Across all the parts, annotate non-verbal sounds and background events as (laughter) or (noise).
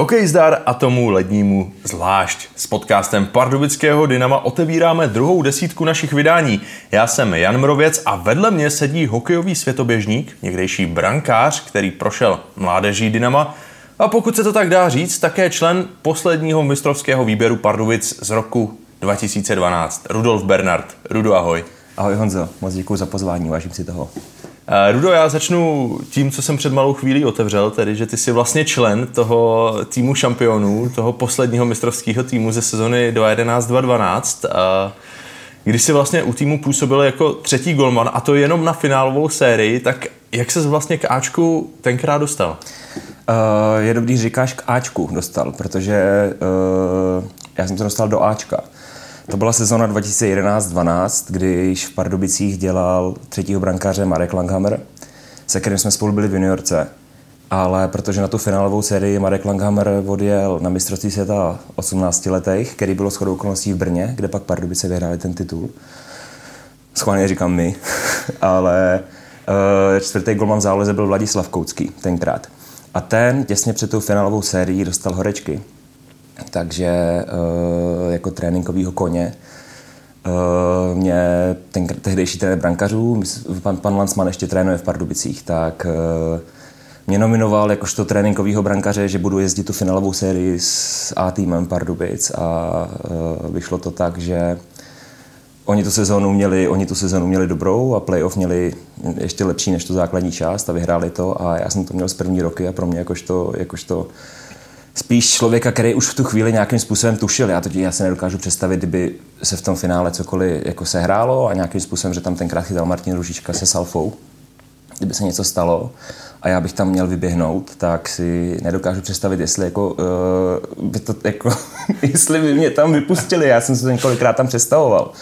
Hokej zdar a tomu lednímu zvlášť. S podcastem Pardubického Dynama otevíráme druhou desítku našich vydání. Já jsem Jan Mrověc a vedle mě sedí hokejový světoběžník, někdejší brankář, který prošel mládeží Dynama a pokud se to tak dá říct, také člen posledního mistrovského výběru Pardubic z roku 2012, Rudolf Bernard. Rudo, ahoj. Ahoj Honzo, moc děkuji za pozvání, vážím si toho. Uh, Rudo, já začnu tím, co jsem před malou chvílí otevřel, tedy, že ty jsi vlastně člen toho týmu šampionů, toho posledního mistrovského týmu ze sezony 2011-2012. Uh, když jsi vlastně u týmu působil jako třetí golman, a to jenom na finálovou sérii, tak jak se vlastně k Ačku tenkrát dostal? Uh, je dobrý, říkáš k Ačku dostal, protože uh, já jsem se dostal do Ačka. To byla sezona 2011-12, když v Pardubicích dělal třetího brankáře Marek Langhammer, se kterým jsme spolu byli v juniorce. Ale protože na tu finálovou sérii Marek Langhammer odjel na mistrovství světa 18 letech, který bylo shodou okolností v Brně, kde pak Pardubice vyhráli ten titul. Schválně říkám my, (laughs) ale uh, čtvrtý golman v záloze byl Vladislav Koucký tenkrát. A ten těsně před tou finálovou sérií dostal horečky takže uh, jako tréninkového koně uh, mě ten tehdejší trenér brankařů, pan, pan Lansman ještě trénuje v Pardubicích, tak uh, mě nominoval jakožto tréninkového brankaře, že budu jezdit tu finálovou sérii s A týmem Pardubic a uh, vyšlo to tak, že oni tu sezónu měli, oni tu sezónu měli dobrou a playoff měli ještě lepší než tu základní část a vyhráli to a já jsem to měl z první roky a pro mě jakožto, jakožto spíš člověka, který už v tu chvíli nějakým způsobem tušil. Já, to, já se nedokážu představit, kdyby se v tom finále cokoliv jako sehrálo a nějakým způsobem, že tam tenkrát chytal Martin Ružička se Salfou, kdyby se něco stalo a já bych tam měl vyběhnout, tak si nedokážu představit, jestli jako, uh, by to, jako (laughs) jestli by mě tam vypustili. Já jsem se to několikrát tam představoval.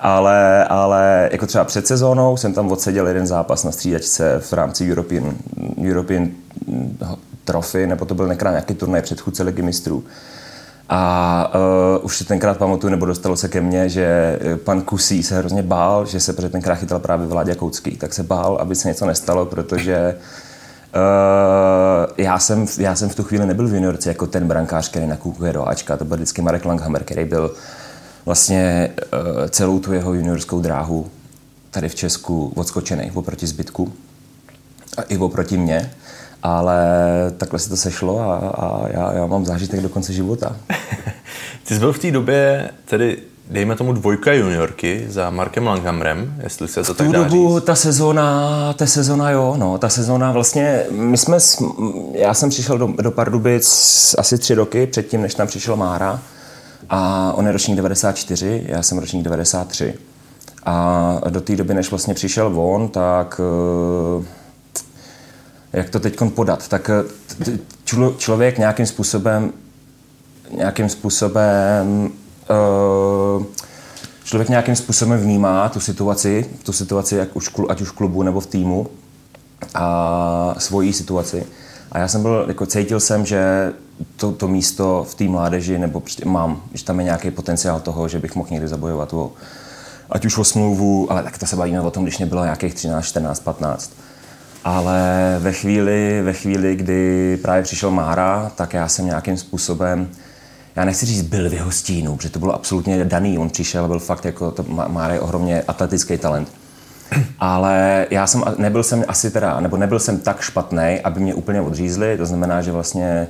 Ale, ale jako třeba před sezónou jsem tam odseděl jeden zápas na střídačce v rámci European, European trofy, nebo to byl nekrát nějaký turnaj předchůdce ligy mistrů. A uh, už si tenkrát pamatuju, nebo dostalo se ke mně, že eh, pan Kusí se hrozně bál, že se protože tenkrát chytal právě Vládě Koucký, tak se bál, aby se něco nestalo, protože uh, já, jsem, já jsem v tu chvíli nebyl v juniorce jako ten brankář, který nakupuje do Ačka, to byl vždycky Marek Langhammer, který byl vlastně uh, celou tu jeho juniorskou dráhu tady v Česku odskočený oproti zbytku a i oproti mně ale takhle se to sešlo a, a já, já mám zážitek do konce života. (laughs) Ty jsi byl v té době tedy dejme tomu dvojka juniorky za Markem Langhamrem, jestli se to tak dá dobu říct. ta sezóna, ta sezóna jo, no, ta sezóna vlastně, my jsme, já jsem přišel do, do Pardubic asi tři roky předtím, než tam přišel Mára a on je ročník 94, já jsem ročník 93. A do té doby, než vlastně přišel on, tak uh, jak to teď podat, tak eh, člověk nějakým způsobem nějakým způsobem uh, člověk nějakým způsobem vnímá tu situaci, tu situaci jak už, ať už v klubu nebo v týmu a svoji situaci. A já jsem byl, jako cítil jsem, že to, to místo v té mládeži, nebo prostě mám, že tam je nějaký potenciál toho, že bych mohl někdy zabojovat o, ať už o smlouvu, ale tak to se bavíme o tom, když mě bylo nějakých 13, 14, 15 ale ve chvíli, ve chvíli, kdy právě přišel Mára, tak já jsem nějakým způsobem, já nechci říct, byl v jeho stínu, protože to bylo absolutně daný. On přišel, byl fakt jako, to, Mára je ohromně atletický talent. Ale já jsem, nebyl jsem asi teda, nebo nebyl jsem tak špatný, aby mě úplně odřízli. To znamená, že vlastně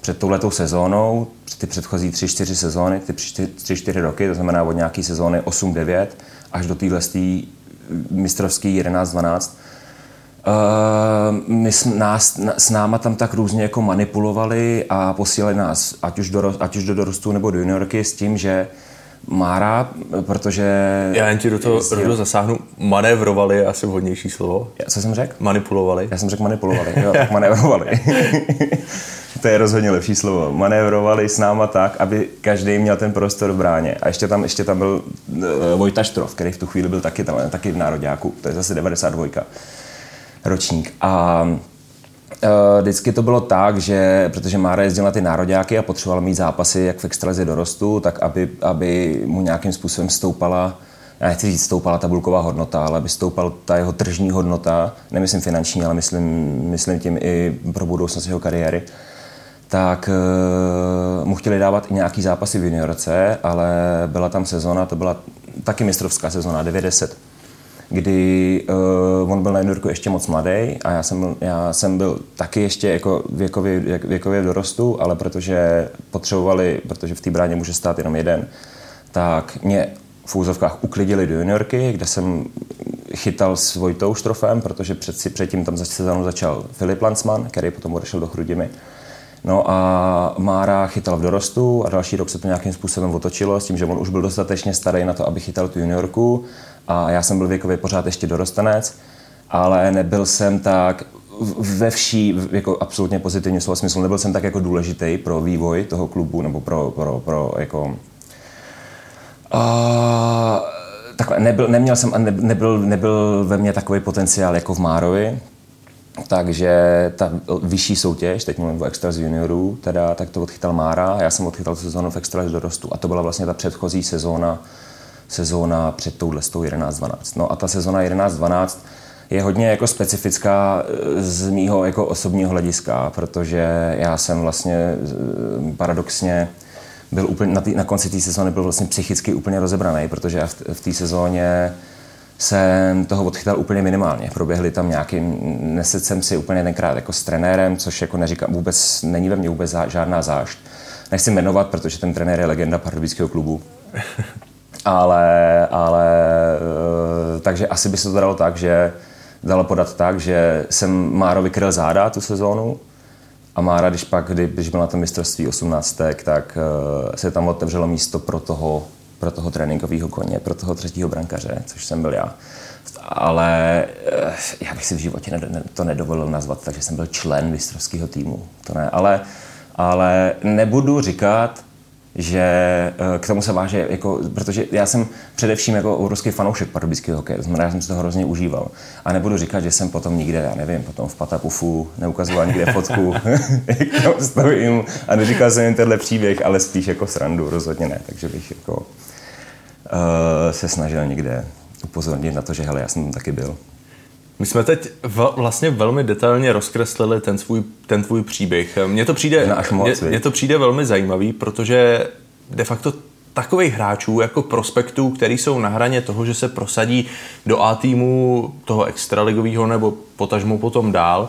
před touhletou sezónou, ty předchozí 3-4 sezóny, ty 3-4 roky, to znamená od nějaký sezóny 8-9 až do téhle mistrovský 11-12, Uh, my s, nás, s náma tam tak různě jako manipulovali a posílali nás ať už, do, ať už do dorostu nebo do juniorky s tím, že Mára, protože... Já jen ti do toho rodu zasáhnu. Manévrovali je asi vhodnější slovo. Já, co jsem řekl? Manipulovali. Já jsem řekl manipulovali, jo, tak manévrovali. (laughs) to je rozhodně lepší slovo. Manévrovali s náma tak, aby každý měl ten prostor v bráně. A ještě tam, ještě tam byl uh, Vojta Štrov, který v tu chvíli byl taky, tam, taky v nároďáku. To je zase 92 ročník. A uh, vždycky to bylo tak, že protože Mára jezdil na ty nároďáky a potřeboval mít zápasy jak v extralize dorostu, tak aby, aby mu nějakým způsobem stoupala já nechci říct stoupala tabulková hodnota, ale aby stoupala ta jeho tržní hodnota, nemyslím finanční, ale myslím, myslím tím i pro budoucnost jeho kariéry, tak uh, mu chtěli dávat i nějaký zápasy v juniorce, ale byla tam sezona, to byla taky mistrovská sezona, 90 kdy uh, on byl na juniorku ještě moc mladý a já jsem, já jsem byl taky ještě jako věkově, věkově v dorostu, ale protože potřebovali, protože v té bráně může stát jenom jeden, tak mě v úzovkách uklidili do juniorky, kde jsem chytal s Vojtou Štrofem, protože před, předtím tam za sezónu začal Filip Lansman, který potom odešel do Chrudimy. No a Mára chytal v dorostu a další rok se to nějakým způsobem otočilo s tím, že on už byl dostatečně starý na to, aby chytal tu juniorku a já jsem byl věkově pořád ještě dorostanec, ale nebyl jsem tak ve vší, jako absolutně pozitivním slova smyslu, nebyl jsem tak jako důležitý pro vývoj toho klubu nebo pro, pro, pro jako uh, takhle, nebyl, neměl jsem a nebyl, nebyl ve mně takový potenciál jako v Márovi, takže ta vyšší soutěž, teď mluvím o Extra z juniorů, teda, tak to odchytal Mára, já jsem odchytal sezónu v Extra z dorostu. A to byla vlastně ta předchozí sezóna, sezóna před touhle 11-12. No a ta sezóna 11-12 je hodně jako specifická eh, z mýho jako osobního hlediska, protože já jsem vlastně eh, paradoxně byl úplně, na, tý, na konci té sezóny byl vlastně psychicky úplně rozebraný, protože já v, v té sezóně jsem toho odchytal úplně minimálně. Proběhly tam nějaký, neset jsem si úplně tenkrát jako s trenérem, což jako neříkám vůbec, není ve mně vůbec žádná zášť. Nechci jmenovat, protože ten trenér je legenda pardubického klubu. Ale, ale eh, takže asi by se to dalo tak, že dalo podat tak, že jsem Márovi kryl záda tu sezónu a Mára, když pak, kdy, když byl na tom mistrovství 18, tak uh, se tam otevřelo místo pro toho, pro toho tréninkového koně, pro toho třetího brankaře, což jsem byl já. Ale uh, já bych si v životě to nedovolil nazvat, takže jsem byl člen mistrovského týmu. To ne, ale, ale nebudu říkat, že eh, k tomu se váže, jako, protože já jsem především jako obrovský fanoušek pardubického hokeje, znamená, já jsem si to hrozně užíval. A nebudu říkat, že jsem potom nikde, já nevím, potom v Patapufu neukazoval nikde fotku, (laughs) jak tam stojím a neříkal jsem jim tenhle příběh, ale spíš jako srandu, rozhodně ne, takže bych jako uh, se snažil někde upozornit na to, že hele, já jsem tam taky byl. My jsme teď v, vlastně velmi detailně rozkreslili ten, svůj, ten tvůj příběh. Mně to, přijde, až moc, mně, mně to přijde velmi zajímavý, protože de facto takových hráčů jako prospektů, který jsou na hraně toho, že se prosadí do A týmu toho extraligového nebo potažmo potom dál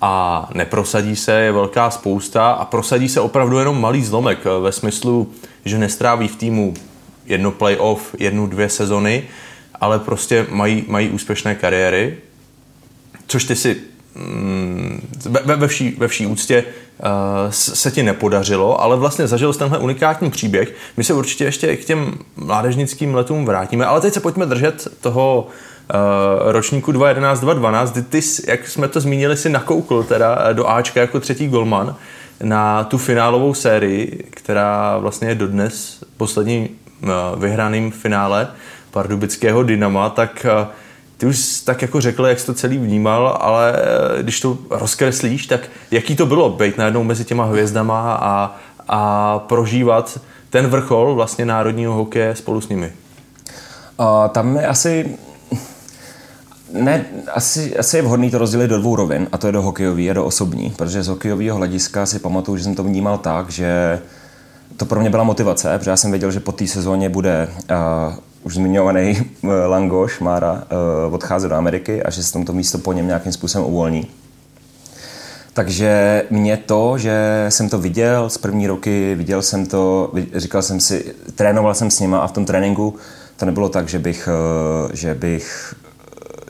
a neprosadí se, je velká spousta a prosadí se opravdu jenom malý zlomek ve smyslu, že nestráví v týmu jedno playoff, jednu, dvě sezony, ale prostě mají, mají úspěšné kariéry což ty si mm, ve, ve, vší, ve vší úctě uh, se ti nepodařilo, ale vlastně zažil jsi tenhle unikátní příběh. My se určitě ještě k těm mládežnickým letům vrátíme, ale teď se pojďme držet toho uh, ročníku 2011-2012, kdy ty, jak jsme to zmínili, si nakoukl teda do Ačka jako třetí golman na tu finálovou sérii, která vlastně je dodnes posledním uh, vyhraným finále pardubického Dynama, tak uh, ty už tak jako řekl, jak jsi to celý vnímal, ale eh, když to rozkreslíš, tak jaký to bylo být najednou mezi těma hvězdama a, a prožívat ten vrchol vlastně národního hokeje spolu s nimi? Uh, tam je asi ne, asi, asi je vhodný to rozdělit do dvou rovin, a to je do hokejový a do osobní, protože z hokejového hlediska si pamatuju, že jsem to vnímal tak, že to pro mě byla motivace, protože já jsem věděl, že po té sezóně bude uh, už zmiňovaný uh, Langoš Mára uh, odcházet do Ameriky a že se tomto místo po něm nějakým způsobem uvolní. Takže mě to, že jsem to viděl z první roky, viděl jsem to, říkal jsem si, trénoval jsem s nima a v tom tréninku to nebylo tak, že bych, že bych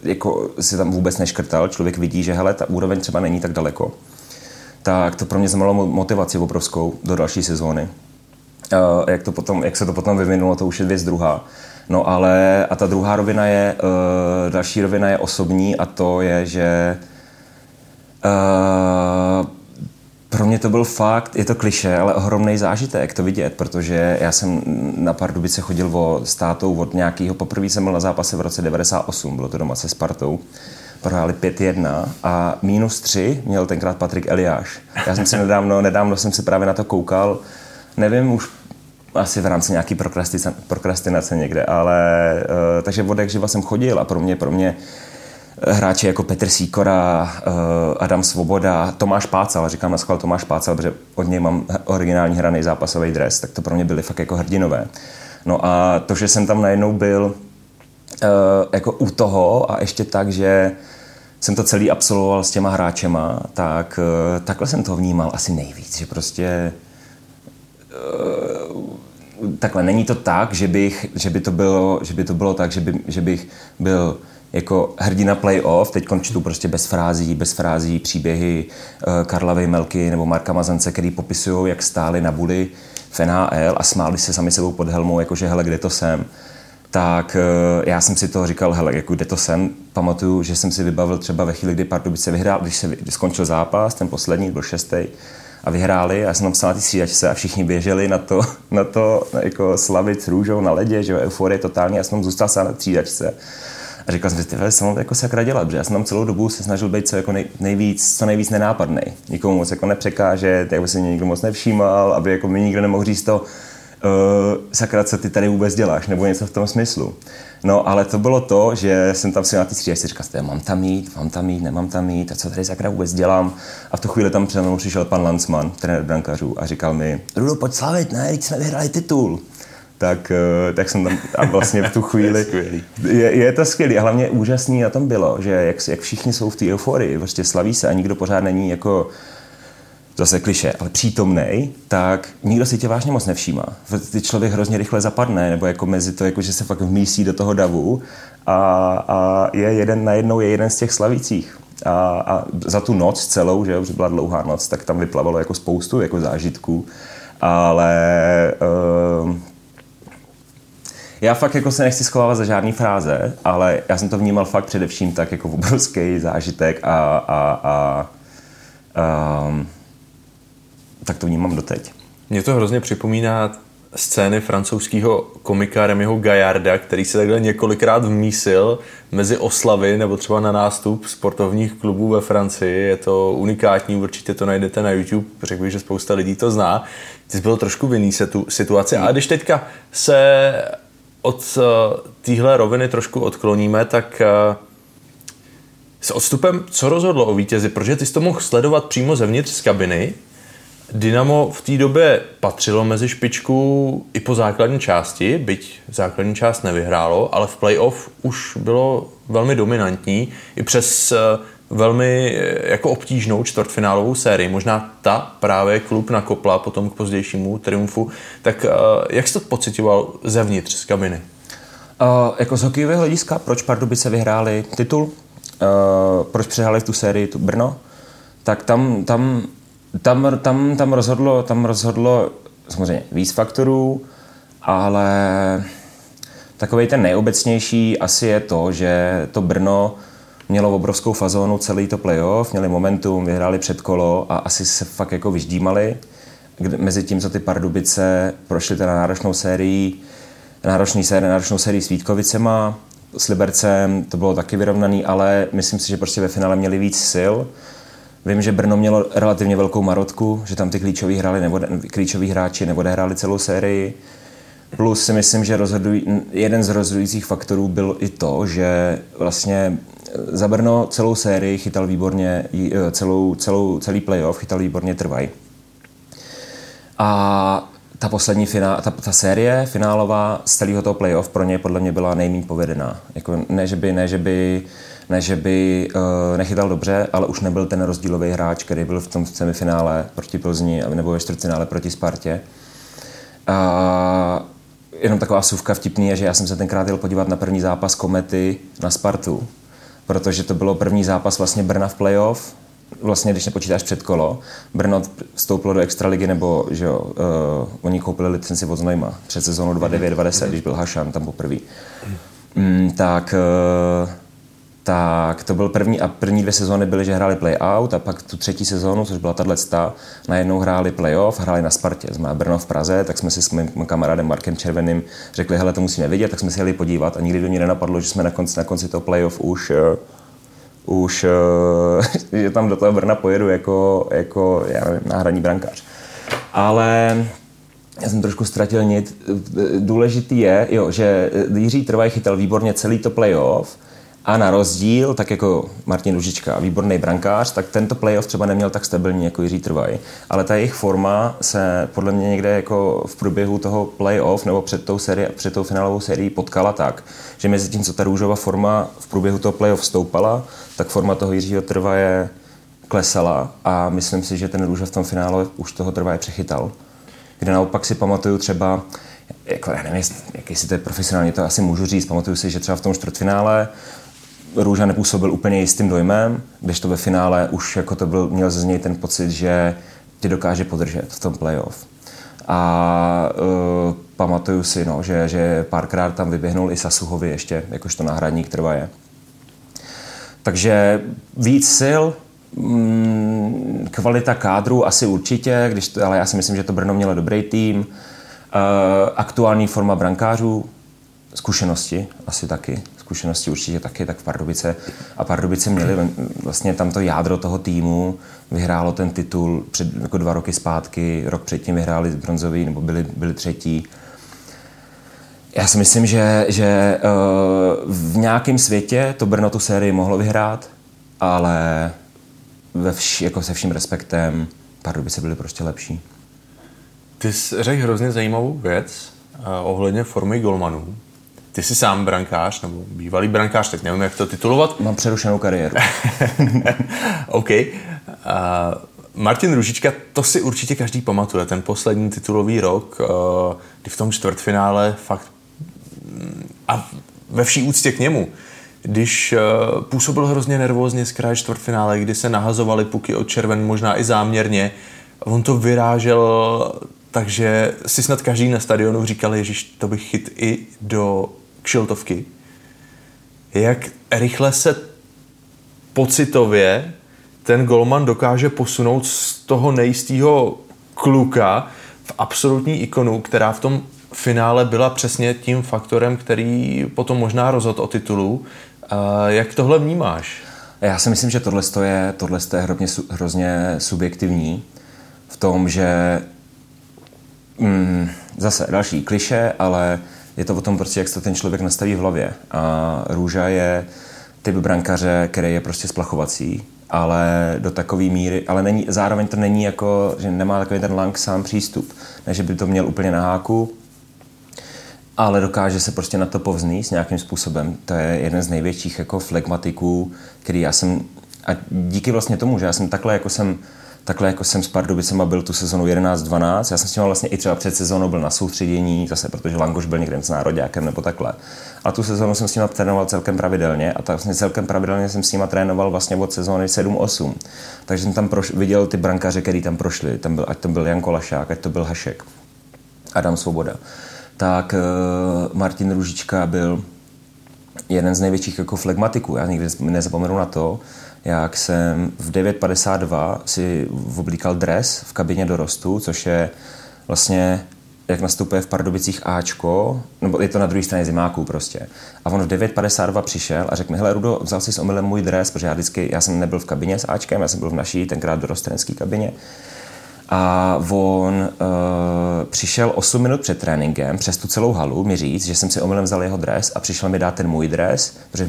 jako si tam vůbec neškrtal. Člověk vidí, že hele, ta úroveň třeba není tak daleko. Tak to pro mě znamenalo motivaci obrovskou do další sezóny. Jak, to potom, jak se to potom vyvinulo, to už je věc druhá. No ale a ta druhá rovina je, uh, další rovina je osobní a to je, že uh, pro mě to byl fakt, je to kliše, ale ohromný zážitek to vidět, protože já jsem na Pardubice chodil o státou od nějakého, poprvé jsem byl na zápase v roce 98, bylo to doma se Spartou, prohráli 5-1 a minus 3 měl tenkrát Patrik Eliáš. Já jsem si nedávno, nedávno jsem si právě na to koukal, nevím už asi v rámci nějaký prokrastinace někde, ale uh, takže od jak živa jsem chodil a pro mě, pro mě hráči jako Petr Sýkora, uh, Adam Svoboda, Tomáš Pácal, říkám na schvál Tomáš Pácal, protože od něj mám originální hraný zápasový dres, tak to pro mě byly fakt jako hrdinové. No a to, že jsem tam najednou byl uh, jako u toho a ještě tak, že jsem to celý absolvoval s těma hráčema, tak uh, takhle jsem to vnímal asi nejvíc, že prostě takhle není to tak, že, bych, že, by to bylo, že by to bylo tak, že, by, že bych byl jako hrdina playoff, teď čtu prostě bez frází, bez frází příběhy uh, Karla Vejmelky nebo Marka Mazance, který popisují, jak stáli na buli v NHL a smáli se sami sebou pod helmou, jakože hele, kde to jsem. Tak uh, já jsem si to říkal, hele, jako kde to jsem. Pamatuju, že jsem si vybavil třeba ve chvíli, kdy Pardubice vyhrál, když se skončil zápas, ten poslední byl šestý, a vyhráli. A já jsem tam psal na ty střídačce a všichni běželi na to, (laughs) na to jako slavit s růžou na ledě, že jo, euforie totální. Já jsem tam zůstal sám na třídačce. A říkal jsem si, tyhle, jsem jako sakra dělat, protože já jsem tam celou dobu se snažil být co, jako nej, nejvíc, co nejvíc nenápadný. Nikomu moc jako nepřekážet, aby se mě nikdo moc nevšímal, aby jako mi nikdo nemohl říct to, sakra, co ty tady vůbec děláš, nebo něco v tom smyslu. No, ale to bylo to, že jsem tam si na ty střídačce říkal, mám tam jít, mám tam jít, nemám tam jít, a co tady sakra vůbec dělám. A v tu chvíli tam přede mnou přišel pan Lansman, trenér brankařů, a říkal mi, Rudo, pojď slavit, ne, teď jsme vyhráli titul tak, eh, tak jsem tam a vlastně v tu chvíli... (laughs) je, je to skvělý a hlavně úžasný na tom bylo, že jak, jak všichni jsou v té euforii, prostě slaví se a nikdo pořád není jako zase kliše, ale přítomnej, tak nikdo si tě vážně moc nevšímá. Ty člověk hrozně rychle zapadne, nebo jako mezi to, jako že se fakt vmísí do toho davu a, a je jeden najednou je jeden z těch slavících. A, a za tu noc celou, že jo, byla dlouhá noc, tak tam vyplavalo jako spoustu jako zážitků, ale uh, já fakt jako se nechci schovávat za žádný fráze, ale já jsem to vnímal fakt především tak jako obrovský zážitek a, a, a, a um, tak to vnímám doteď. Mě to hrozně připomíná scény francouzského komika Remyho Gaillarda, který se takhle několikrát vmísil mezi oslavy nebo třeba na nástup sportovních klubů ve Francii. Je to unikátní, určitě to najdete na YouTube, řekl bych, že spousta lidí to zná. Ty byl trošku v jiný situaci. A když teďka se od uh, téhle roviny trošku odkloníme, tak uh, s odstupem, co rozhodlo o vítězi? Protože ty jsi to mohl sledovat přímo zevnitř z kabiny. Dynamo v té době patřilo mezi špičku i po základní části, byť základní část nevyhrálo, ale v playoff už bylo velmi dominantní. I přes uh, velmi eh, jako obtížnou čtvrtfinálovou sérii. Možná ta právě klub nakopla potom k pozdějšímu triumfu. Tak eh, jak jsi to pocitoval zevnitř z kabiny? Uh, jako z hokejového hlediska, proč Pardubice vyhráli titul? Uh, proč přehráli v tu sérii tu Brno? Tak tam, tam, tam, tam, tam, rozhodlo, tam rozhodlo samozřejmě víc faktorů, ale takový ten nejobecnější asi je to, že to Brno mělo obrovskou fazónu celý to playoff, měli momentum, vyhráli předkolo a asi se fakt jako vyždímali. Mezi tím, co ty Pardubice prošly teda náročnou sérii, náročný sérii, náročnou sérii s Vítkovicema, s Libercem, to bylo taky vyrovnaný, ale myslím si, že prostě ve finále měli víc sil. Vím, že Brno mělo relativně velkou marotku, že tam ty klíčoví, klíčoví hráči neodehráli celou sérii. Plus si myslím, že rozhoduj, jeden z rozhodujících faktorů byl i to, že vlastně za Brno celou sérii chytal výborně, eh, celou, celou, celý playoff chytal výborně trvaj. A ta poslední finál, ta, ta série finálová z celého toho playoff pro ně podle mě byla nejméně povedená. Jako ne, že by, ne, že by, ne, že by uh, nechytal dobře, ale už nebyl ten rozdílový hráč, který byl v tom semifinále proti Plzni nebo ve čtvrtfinále proti Spartě. A jenom taková suvka vtipný je, že já jsem se tenkrát jel podívat na první zápas Komety na Spartu protože to bylo první zápas vlastně Brna v playoff, vlastně když nepočítáš kolo, Brno vstoupilo do extraligy, nebo že jo, uh, oni koupili licenci od Znojma před sezónu 29-20, když byl Hašan tam poprvé. Mm, tak, uh, tak to byl první a první dvě sezóny byly, že hráli play-out a pak tu třetí sezónu, což byla tahle sta, najednou hráli play-off, hráli na Spartě. Jsme Brno v Praze, tak jsme si s mým kamarádem Markem Červeným řekli, hele, to musíme vidět, tak jsme si jeli podívat a nikdy do ní nenapadlo, že jsme na konci, na konci toho play-off už uh, už, uh, (laughs) že tam do toho Brna pojedu jako, jako já nevím, náhradní brankář. Ale já jsem trošku ztratil nit. Důležitý je, jo, že Jiří Trvaj chytal výborně celý to playoff, A na rozdíl, tak jako Martin Ružička, výborný brankář, tak tento playoff třeba neměl tak stabilní jako Jiří Trvaj. Ale ta jejich forma se podle mě někde jako v průběhu toho playoff nebo před tou, sérii, před tou finálovou sérií potkala tak, že mezi tím, co ta růžová forma v průběhu toho playoff stoupala, tak forma toho Jiřího Trvaje klesala a myslím si, že ten růže v tom finále už toho Trvaje přechytal. Kde naopak si pamatuju třeba, jako já nevím, jak jestli to je profesionálně, to asi můžu říct, pamatuju si, že třeba v tom čtvrtfinále Růža nepůsobil úplně jistým dojmem, když to ve finále už jako to byl, měl ze něj ten pocit, že tě dokáže podržet v tom playoff. A uh, pamatuju si, no, že, že párkrát tam vyběhnul i Sasuhovi ještě, jakožto náhradník trvaje. Takže víc sil, mm, kvalita kádru asi určitě, když to, ale já si myslím, že to Brno mělo dobrý tým. Uh, aktuální forma brankářů, zkušenosti asi taky zkušenosti určitě taky, tak v Pardubice. A Pardubice měli vlastně tamto jádro toho týmu, vyhrálo ten titul před jako dva roky zpátky, rok předtím vyhráli bronzový, nebo byli, byli třetí. Já si myslím, že, že eh, v nějakém světě to Brno tu sérii mohlo vyhrát, ale ve vš, jako se vším respektem Pardubice byly prostě lepší. Ty jsi řekl hrozně zajímavou věc uh, ohledně formy golmanů. Ty jsi sám brankář, nebo bývalý brankář, tak nevím, jak to titulovat. Mám přerušenou kariéru. (laughs) OK. Uh, Martin Ružička, to si určitě každý pamatuje, ten poslední titulový rok, uh, kdy v tom čtvrtfinále fakt mm, a ve vší úctě k němu, když uh, působil hrozně nervózně z kraje čtvrtfinále, kdy se nahazovaly puky od červen, možná i záměrně, on to vyrážel takže si snad každý na stadionu říkal, že to bych chyt i do kšiltovky. Jak rychle se pocitově ten golman dokáže posunout z toho nejistého kluka v absolutní ikonu, která v tom finále byla přesně tím faktorem, který potom možná rozhodl o titulu. Jak tohle vnímáš? Já si myslím, že tohle je, tohle je hrozně, hrozně subjektivní v tom, že mm, zase další kliše, ale je to o tom prostě, jak se to ten člověk nastaví v hlavě. A Růža je typ brankaře, který je prostě splachovací, ale do takové míry, ale není, zároveň to není jako, že nemá takový ten lang sám přístup. Ne, že by to měl úplně na háku, ale dokáže se prostě na to povznít nějakým způsobem. To je jeden z největších jako flegmatiků, který já jsem, a díky vlastně tomu, že já jsem takhle jako jsem takhle jako jsem s Pardubicema byl tu sezonu 11-12. Já jsem s ním vlastně i třeba před sezónou byl na soustředění, zase protože Langoš byl někde s nároďákem nebo takhle. A tu sezónu jsem s ním trénoval celkem pravidelně a tak vlastně celkem pravidelně jsem s ním trénoval vlastně od sezóny 7-8. Takže jsem tam proš- viděl ty brankaře, který tam prošli. Tam byl, ať to byl Jan Kolašák, ať to byl Hašek, Adam Svoboda. Tak uh, Martin Ružička byl jeden z největších jako flegmatiků. Já nikdy nezapomenu na to, jak jsem v 9.52 si oblíkal dres v kabině dorostu, což je vlastně jak nastupuje v Pardubicích Ačko, nebo je to na druhé straně zimáků prostě. A on v 9.52 přišel a řekl mi, hele Rudo, vzal si s omylem můj dres, protože já vždycky, já jsem nebyl v kabině s Ačkem, já jsem byl v naší, tenkrát dorostenské kabině. A on uh, přišel 8 minut před tréninkem přes tu celou halu mi říct, že jsem si omylem vzal jeho dres a přišel mi dát ten můj dres, protože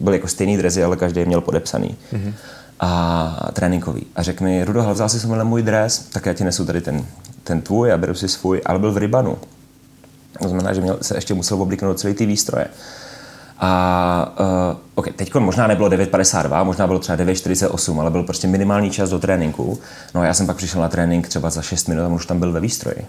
byl jako stejný drezy, ale každý měl podepsaný. Mm-hmm. A tréninkový. A řekl mi, Rudo, vzal si jsem můj dres, tak já ti nesu tady ten, ten tvůj a beru si svůj, ale byl v rybanu. To znamená, že měl, se ještě musel oblíknout celý ty výstroje. A uh, okay, teď možná nebylo 9.52, možná bylo třeba 9.48, ale byl prostě minimální čas do tréninku. No a já jsem pak přišel na trénink třeba za 6 minut a už tam byl ve výstroji.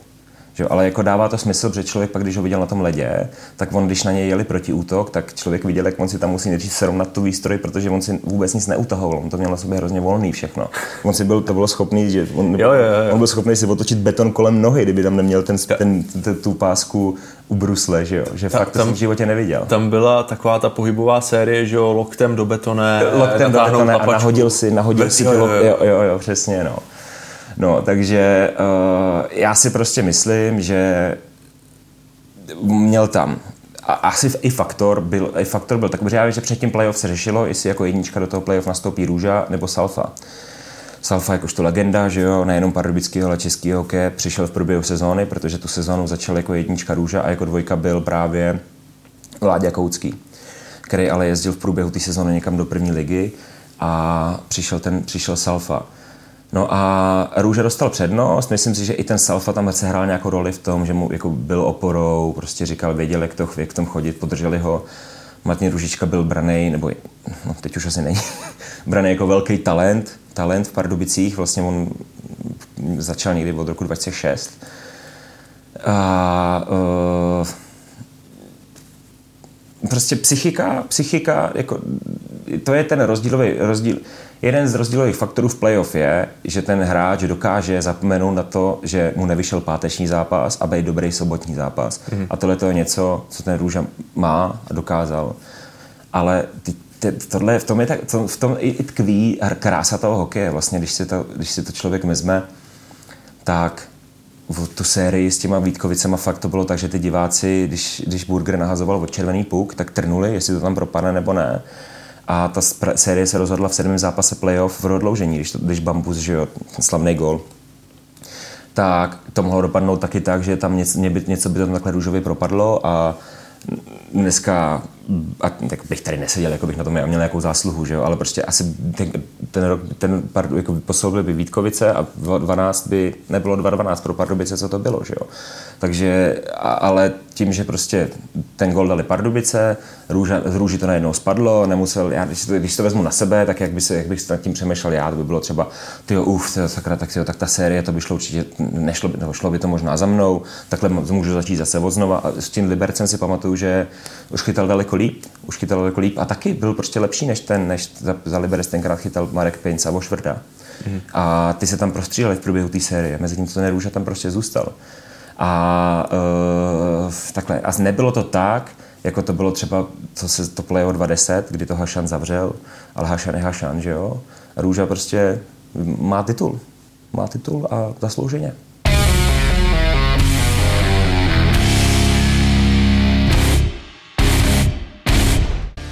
Že? Ale jako dává to smysl, protože člověk pak, když ho viděl na tom ledě, tak on, když na něj jeli proti útok, tak člověk viděl, jak on si tam musí nejdřív srovnat tu výstroj, protože on si vůbec nic neutahoval. On to měl na sobě hrozně volný všechno. On si byl, to bylo schopný, že on, jo, jo, jo. on byl schopný si otočit beton kolem nohy, kdyby tam neměl ten, ten, ten tu pásku u brusle, že jo? Že fakt to tam, jsem v životě neviděl. Tam byla taková ta pohybová série, že jo, loktem do betone, loktem do betone a nahodil si, nahodil Bez, si jo, jo, jo. jo, jo, jo, přesně, no. No, takže uh, já si prostě myslím, že měl tam a asi i faktor byl, i faktor byl takový, že já vím, že před tím playoff se řešilo, jestli jako jednička do toho playoff nastoupí Růža nebo Salfa. Salfa jakožto legenda, že jo, nejenom pardubického, ale českého hokeje, přišel v průběhu sezóny, protože tu sezónu začal jako jednička Růža a jako dvojka byl právě Vláďa Koucký který ale jezdil v průběhu té sezóny někam do první ligy a přišel, ten, přišel Salfa. No a Růže dostal přednost, myslím si, že i ten Salfa tam se hrál nějakou roli v tom, že mu jako byl oporou, prostě říkal, věděl, jak, to, jak tom chodit, podrželi ho. Martin Růžička byl braný, nebo no, teď už asi není, (laughs) braný jako velký talent, talent v Pardubicích, vlastně on začal někdy od roku 2006. A uh, prostě psychika, psychika, jako, to je ten rozdílový rozdíl. Jeden z rozdílových faktorů v playoff je, že ten hráč dokáže zapomenout na to, že mu nevyšel páteční zápas a být dobrý sobotní zápas. Mm. A tohle to je něco, co ten Růža má a dokázal. Ale ty, ty, tohle, v tom, je tak, to, v tom i, i tkví krása toho hokeje. Vlastně, když si to, když si to člověk vezme, tak v tu sérii s těma Vítkovicema fakt to bylo tak, že ty diváci, když, když Burger nahazoval od červený puk, tak trnuli, jestli to tam propadne nebo ne. A ta série se rozhodla v sedmém zápase playoff v prodloužení, když, to, když Bambus, že jo, ten slavný gol, tak to mohlo dopadnout taky tak, že tam něco, něco by tam takhle růžově propadlo a dneska, a tak bych tady neseděl, jako bych na tom měl nějakou zásluhu, že jo? ale prostě asi ten, ten rok, ten pardon, jako poslal by Vítkovice a 12 by nebylo 2-12 pro Pardubice, co to bylo, že jo. Takže, a, ale tím, že prostě ten gol dali Pardubice, Růža, z Růži to najednou spadlo, nemusel, já, když, to, když to vezmu na sebe, tak jak, by se, jak bych nad tím přemýšlel já, to by bylo třeba, ty uf, tyjo, sakra, tak, tyjo, tak ta série, to by šlo určitě, nešlo by, nebo šlo by to možná za mnou, takhle můžu začít zase od znova. A s tím Libercem si pamatuju, že už chytal daleko líp, už chytal daleko líp a taky byl prostě lepší než ten, než za, za Liberec tenkrát chytal Marek Pinc a Vošvrda. Mm. A ty se tam prostříleli v průběhu té série, mezi tím to ten Růža tam prostě zůstal. A uh, takhle, a nebylo to tak, jako to bylo třeba, co se to playo 20, kdy to Hašan zavřel, ale Hašan je Hašan, že jo? Růža prostě má titul. Má titul a zaslouženě.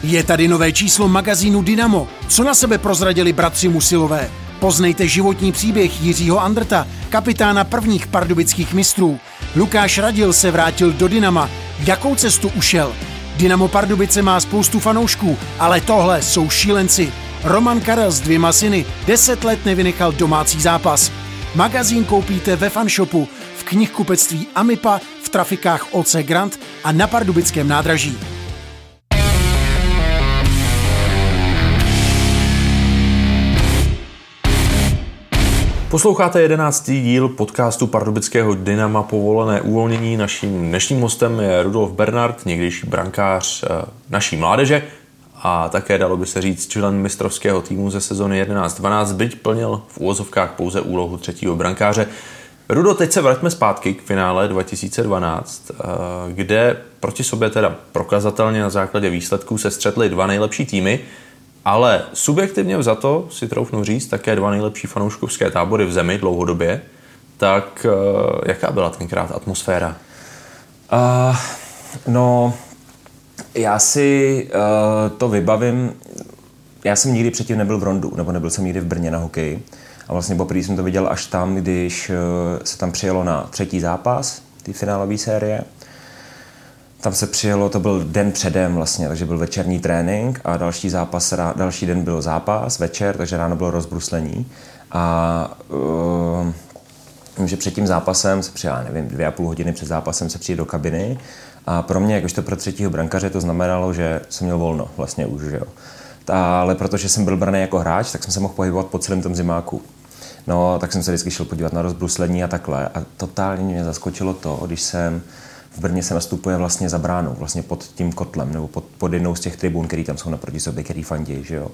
Je tady nové číslo magazínu Dynamo. Co na sebe prozradili bratři Musilové? Poznejte životní příběh Jiřího Andrta, kapitána prvních pardubických mistrů. Lukáš Radil se vrátil do Dynama. Jakou cestu ušel? Dynamo Pardubice má spoustu fanoušků, ale tohle jsou šílenci. Roman Karel s dvěma syny deset let nevynechal domácí zápas. Magazín koupíte ve fanshopu, v knihkupectví Amipa, v trafikách OC Grant a na Pardubickém nádraží. Posloucháte jedenáctý díl podcastu pardubického Dynama povolené uvolnění. Naším dnešním hostem je Rudolf Bernard, někdejší brankář eh, naší mládeže a také dalo by se říct člen mistrovského týmu ze sezony 11-12, byť plnil v úvozovkách pouze úlohu třetího brankáře. Rudo, teď se vraťme zpátky k finále 2012, eh, kde proti sobě teda prokazatelně na základě výsledků se střetly dva nejlepší týmy – ale subjektivně za to si troufnu říct také dva nejlepší fanouškovské tábory v zemi dlouhodobě. Tak uh, jaká byla tenkrát atmosféra? Uh, no, já si uh, to vybavím. Já jsem nikdy předtím nebyl v Rondu, nebo nebyl jsem nikdy v Brně na hokeji. A vlastně poprvé jsem to viděl až tam, když uh, se tam přijelo na třetí zápas, ty finálové série. Tam se přijelo, to byl den předem vlastně, takže byl večerní trénink a další zápas, další den byl zápas, večer, takže ráno bylo rozbruslení. A uh, že před tím zápasem se přijel, nevím, dvě a půl hodiny před zápasem se přijde do kabiny a pro mě, jakožto pro třetího brankaře, to znamenalo, že jsem měl volno vlastně už, jo. Ale protože jsem byl braný jako hráč, tak jsem se mohl pohybovat po celém tom zimáku. No, tak jsem se vždycky šel podívat na rozbruslení a takhle. A totálně mě zaskočilo to, když jsem v Brně se nastupuje vlastně za bránou, vlastně pod tím kotlem, nebo pod, pod jednou z těch tribun, které tam jsou naproti sobě, který fandí, že jo.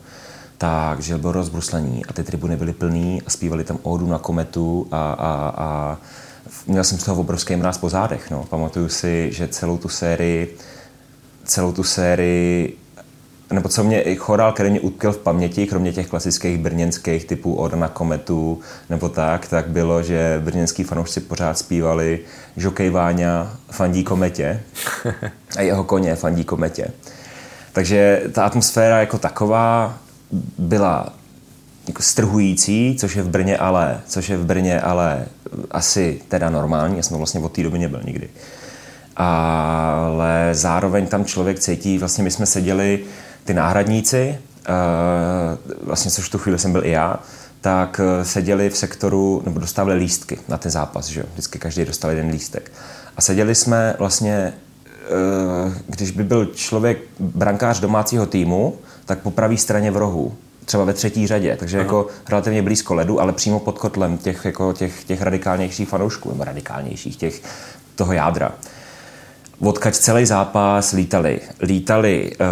Takže bylo rozbruslení a ty tribuny byly plný a zpívali tam ódu na kometu a, a, a měl jsem z toho obrovský mráz po zádech. No. Pamatuju si, že celou tu sérii celou tu sérii nebo co mě, chorál, který mě utkal v paměti, kromě těch klasických brněnských typů Oda na kometu nebo tak, tak bylo, že brněnský fanoušci pořád zpívali Žokej Váňa fandí kometě (laughs) a jeho koně fandí kometě. Takže ta atmosféra jako taková byla jako strhující, což je v Brně ale, což je v Brně ale asi teda normální, já jsem vlastně od té doby nebyl nikdy. ale zároveň tam člověk cítí, vlastně my jsme seděli, ty náhradníci, vlastně což tu chvíli jsem byl i já, tak seděli v sektoru, nebo dostávali lístky na ten zápas, že jo? Vždycky každý dostal jeden lístek. A seděli jsme vlastně, když by byl člověk brankář domácího týmu, tak po pravé straně v rohu třeba ve třetí řadě, takže Aha. jako relativně blízko ledu, ale přímo pod kotlem těch, jako těch, těch radikálnějších fanoušků, nebo radikálnějších, těch, toho jádra. Odkaď celý zápas lítali. Lítali uh,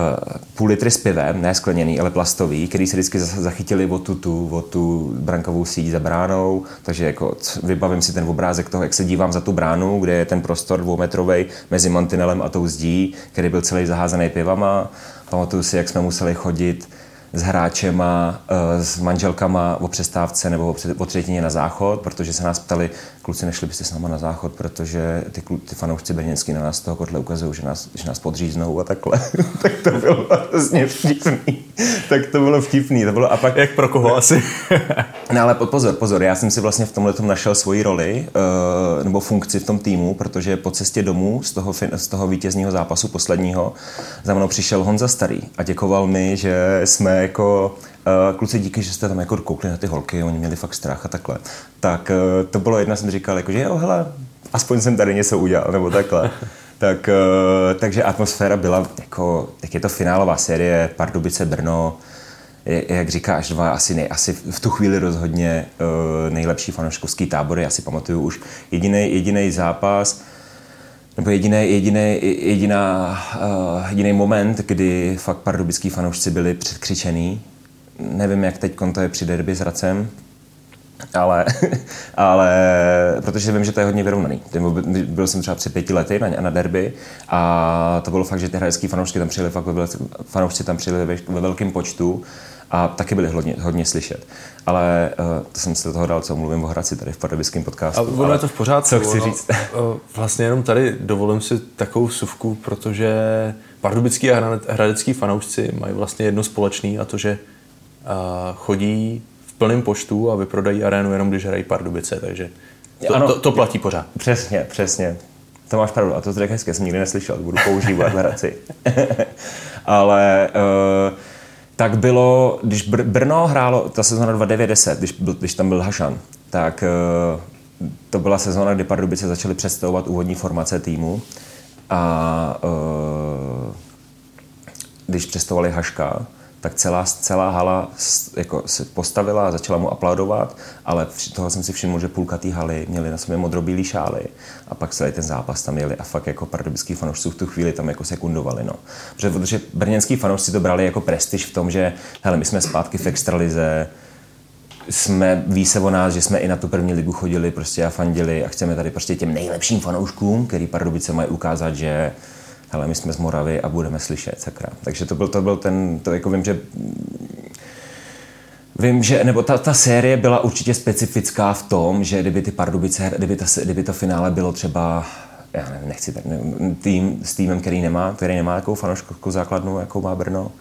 půl litry s pivem, ne skleněný, ale plastový, který se vždycky zachytili o tu, tu, o tu brankovou síť za bránou. Takže jako vybavím si ten obrázek toho, jak se dívám za tu bránu, kde je ten prostor dvoumetrový mezi mantinelem a tou zdí, který byl celý zaházený pivama. Pamatuju si, jak jsme museli chodit s hráčema, eh, s manželkama o přestávce nebo o třetině na záchod, protože se nás ptali, kluci, nešli byste s náma na záchod, protože ty, ty fanoušci brněnský na nás toho kotle ukazují, že nás, že nás podříznou a takhle. (laughs) tak to bylo vlastně vtipný. tak to bylo vtipný. To bylo, a pak... Jak pro koho (laughs) asi? no ale pozor, pozor, já jsem si vlastně v tomhle našel svoji roli uh, nebo funkci v tom týmu, protože po cestě domů z toho, z toho vítězního zápasu posledního za mnou přišel Honza Starý a děkoval mi, že jsme jako Uh, kluci, díky, že jste tam jako koukli na ty holky, oni měli fakt strach a takhle. Tak uh, to bylo jedna, jsem říkal, jako, že jo, hele, aspoň jsem tady něco udělal, nebo takhle. (laughs) tak, uh, takže atmosféra byla jako, tak je to finálová série Pardubice Brno, jak říkáš, dva asi, nej, asi v tu chvíli rozhodně uh, nejlepší fanouškovský tábory, já si pamatuju už jediný jediný zápas, nebo jediný, jediný, jediná, uh, jediný moment, kdy fakt pardubický fanoušci byli předkřičený, Nevím, jak teď to je při derby s Racem, ale, (laughs) ale protože vím, že to je hodně vyrovnaný. Byl jsem třeba před pěti lety na, na derby a to bylo fakt, že ty hrajecký fanoušci tam přijeli, fakt ve, fanoušci tam přijeli ve, ve velkém počtu a taky byli hodně, hodně slyšet. Ale uh, to jsem se do toho dal, co mluvím o Hradci tady v pardubickém podcastu. A ono je to v pořádku. Co chci říct? Ono, vlastně jenom tady dovolím si takovou suvku, protože pardubický a hradecký fanoušci mají vlastně jedno společný a to, že chodí v plném počtu a vyprodají arénu jenom když hrají Pardubice, takže to, ano, to, to platí pořád. Přesně, přesně. To máš pravdu a to řekl hezky, jsem nikdy neslyšel, budu používat v Hradci. (laughs) Ale uh, tak bylo, když Br- Brno hrálo, ta sezóna 2090, když, byl, když tam byl Hašan, tak uh, to byla sezóna, kdy Pardubice začaly představovat úvodní formace týmu a uh, když představovali Haška, tak celá, celá hala jako se postavila a začala mu aplaudovat, ale toho jsem si všiml, že půlka té haly měli na sobě modrobílý šály a pak celý ten zápas tam jeli a fakt jako pardubický fanoušci v tu chvíli tam jako sekundovali. No. Protože, protože brněnský fanoušci to brali jako prestiž v tom, že hele, my jsme zpátky v extralize, jsme, ví se o nás, že jsme i na tu první ligu chodili prostě a fandili a chceme tady prostě těm nejlepším fanouškům, který Pardubice mají ukázat, že hele, my jsme z Moravy a budeme slyšet, sakra. Takže to byl, to byl ten, to jako vím, že Vím, že, nebo ta, ta série byla určitě specifická v tom, že kdyby ty Pardubice, kdyby, ta, kdyby to finále bylo třeba, já nevím, nechci tak, ne, tým s týmem, který nemá, který nemá takovou fanouškovskou základnu, jakou má Brno,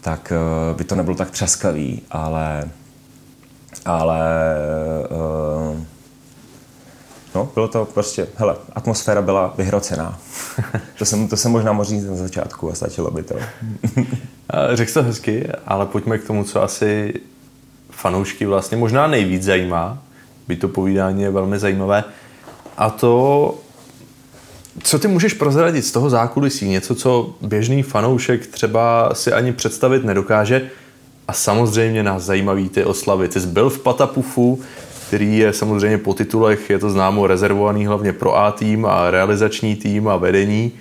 tak uh, by to nebylo tak třaskavý, ale ale uh, No, bylo to prostě, hele, atmosféra byla vyhrocená. (laughs) to, jsem, to jsem možná mohl říct na začátku a stačilo by to. Řekl to hezky, ale pojďme k tomu, co asi fanoušky vlastně možná nejvíc zajímá. By to povídání je velmi zajímavé. A to, co ty můžeš prozradit z toho zákulisí? Něco, co běžný fanoušek třeba si ani představit nedokáže. A samozřejmě nás zajímaví ty oslavy. Ty jsi byl v Patapufu, který je samozřejmě po titulech, je to známo, rezervovaný hlavně pro A tým a realizační tým a vedení.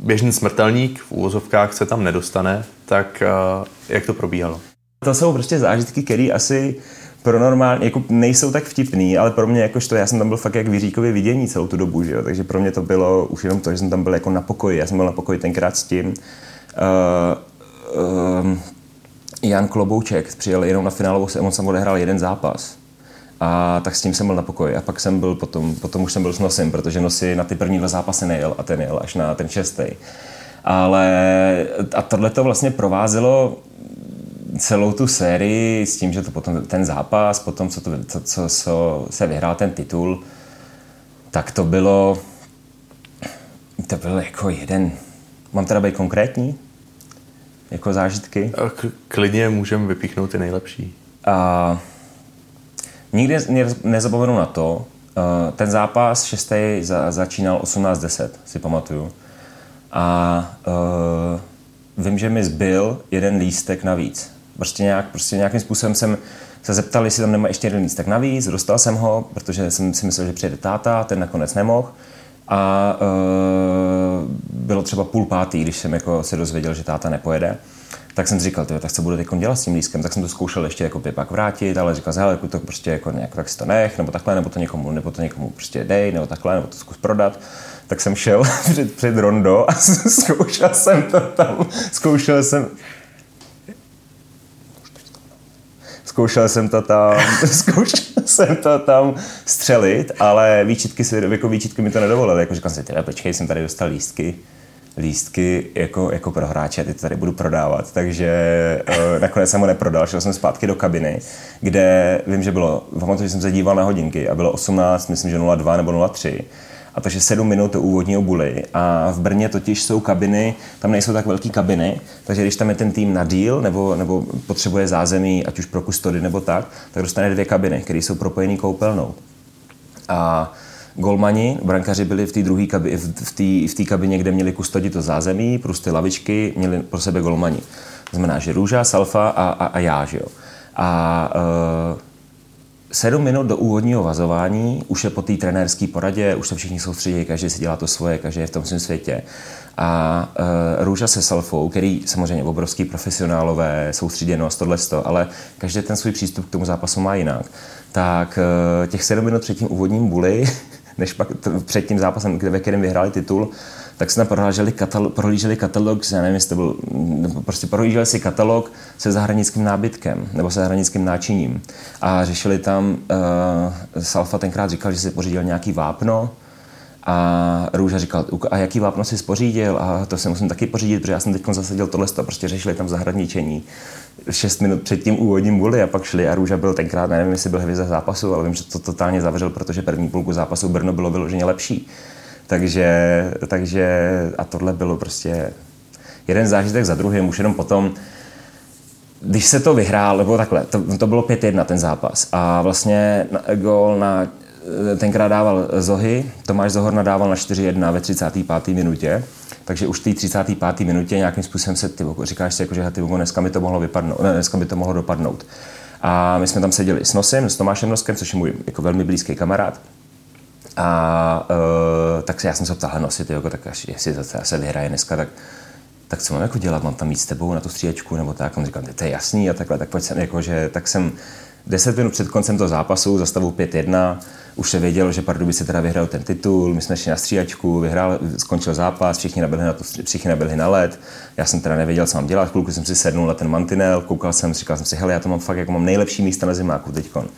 Běžný smrtelník v úvozovkách se tam nedostane, tak eh, jak to probíhalo? To jsou prostě zážitky, které asi pro normální, jako nejsou tak vtipný, ale pro mě jakožto, já jsem tam byl fakt jak vyříkově vidění celou tu dobu, že jo? takže pro mě to bylo už jenom to, že jsem tam byl jako na pokoji, já jsem byl na pokoji tenkrát s tím. Uh, uh, Jan Klobouček přijel jenom na finálovou, on jsem odehrál jeden zápas a tak s tím jsem byl na pokoji. A pak jsem byl potom, potom už jsem byl s Nosem, protože Nosy na ty první dva zápasy nejel a ten jel až na ten šestý. Ale a tohle to vlastně provázelo celou tu sérii s tím, že to potom ten zápas, potom co, to, co, co, co se vyhrál ten titul, tak to bylo To byl jako jeden. Mám teda být konkrétní? Jako zážitky? K- klidně můžeme vypíchnout ty nejlepší. A nikdy nezapomenu na to, ten zápas šestý za, začínal 18.10, si pamatuju. A uh, vím, že mi zbyl jeden lístek navíc. Prostě, nějak, prostě nějakým způsobem jsem se zeptal, jestli tam nemá ještě jeden lístek navíc, dostal jsem ho, protože jsem si myslel, že přijede táta, ten nakonec nemohl. A uh, bylo třeba půl pátý, když jsem jako se dozvěděl, že táta nepojede tak jsem si říkal, tyjo, tak co budu teď dělat s tím lískem, tak jsem to zkoušel ještě jako pak vrátit, ale říkal jsem, jako to prostě jako nějak, tak si to nech, nebo takhle, nebo to někomu, nebo to někomu prostě dej, nebo takhle, nebo to zkus prodat. Tak jsem šel (laughs) před, před rondo a (laughs) zkoušel jsem to tam, zkoušel jsem, zkoušel jsem to tam, (laughs) zkoušel jsem to tam střelit, ale výčitky, si, jako výčitky mi to nedovolily. Jako říkal jsem si, počkej, jsem tady dostal lístky, lístky jako, jako pro hráče, ty to tady budu prodávat. Takže uh, nakonec jsem ho neprodal, šel jsem zpátky do kabiny, kde vím, že bylo, pamatuju, že jsem se díval na hodinky a bylo 18, myslím, že 02 nebo 03 a takže 7 minut do úvodního buly. A v Brně totiž jsou kabiny, tam nejsou tak velké kabiny, takže když tam je ten tým na díl nebo, nebo potřebuje zázemí, ať už pro kustody nebo tak, tak dostane dvě kabiny, které jsou propojené koupelnou. A golmani, brankaři byli v té druhé kabi, v té kabině, kde měli kustodit to zázemí, prostě lavičky, měli pro sebe golmani. Znamená, že Růža, Salfa a, a, a já, že jo. A uh, sedm minut do úvodního vazování, už je po té trenérské poradě, už se všichni soustředí, každý si dělá to svoje, každý je v tom svém světě. A uh, Růža se Salfou, který samozřejmě obrovský profesionálové, soustředěnost, tohle, ale každý ten svůj přístup k tomu zápasu má jinak. Tak uh, těch sedm minut před tím úvodním buly (laughs) než pak t- před tím zápasem, kde, ve kterém vyhráli titul, tak jsme prohlíželi katalog, prohlíželi katalog, já nevím, jestli to byl, prostě prohlíželi si katalog se zahranickým nábytkem nebo se zahranickým náčiním. A řešili tam, uh, Salfa tenkrát říkal, že si pořídil nějaký vápno, a Růža říkal, a jaký vápno si spořídil? A to si musím taky pořídit, protože já jsem teď zasadil tohle, a prostě řešili tam zahradničení. Šest minut před tím úvodním vůli a pak šli a Růža byl tenkrát, nevím, jestli byl hvězda zápasu, ale vím, že to totálně zavřel, protože první půlku zápasu Brno bylo vyloženě lepší. Takže, takže a tohle bylo prostě jeden zážitek za druhým, už jenom potom, když se to vyhrál, nebo takhle, to, to bylo 5-1 ten zápas a vlastně gol na tenkrát dával Zohy, Tomáš Zohor nadával na 4-1 ve 35. minutě, takže už v té 35. minutě nějakým způsobem se, ty říkáš si, jako, že ty dneska mi to mohlo vypadnout, ne, dneska by to mohlo dopadnout. A my jsme tam seděli s Nosem, s Tomášem Noskem, což je můj jako velmi blízký kamarád. A uh, tak se já jsem se ptal, Nosi, ty, jako, tak až, jestli to se vyhraje dneska, tak tak co mám jako dělat, mám tam mít s tebou na tu střílečku nebo tak. On říkal, to je jasný a takhle, tak pojď sem, jako, že, tak jsem 10 minut před koncem toho zápasu za stavu 5-1 už se vědělo, že Pardubice teda vyhrál ten titul, my jsme šli na stříhačku, vyhrál, skončil zápas, všichni naběhli na, to, všichni naběhli na led. Já jsem teda nevěděl, co mám dělat, chvilku jsem si sednul na ten mantinel, koukal jsem, říkal jsem si, hele, já to mám fakt, jako mám nejlepší místa na zimáku teďkon.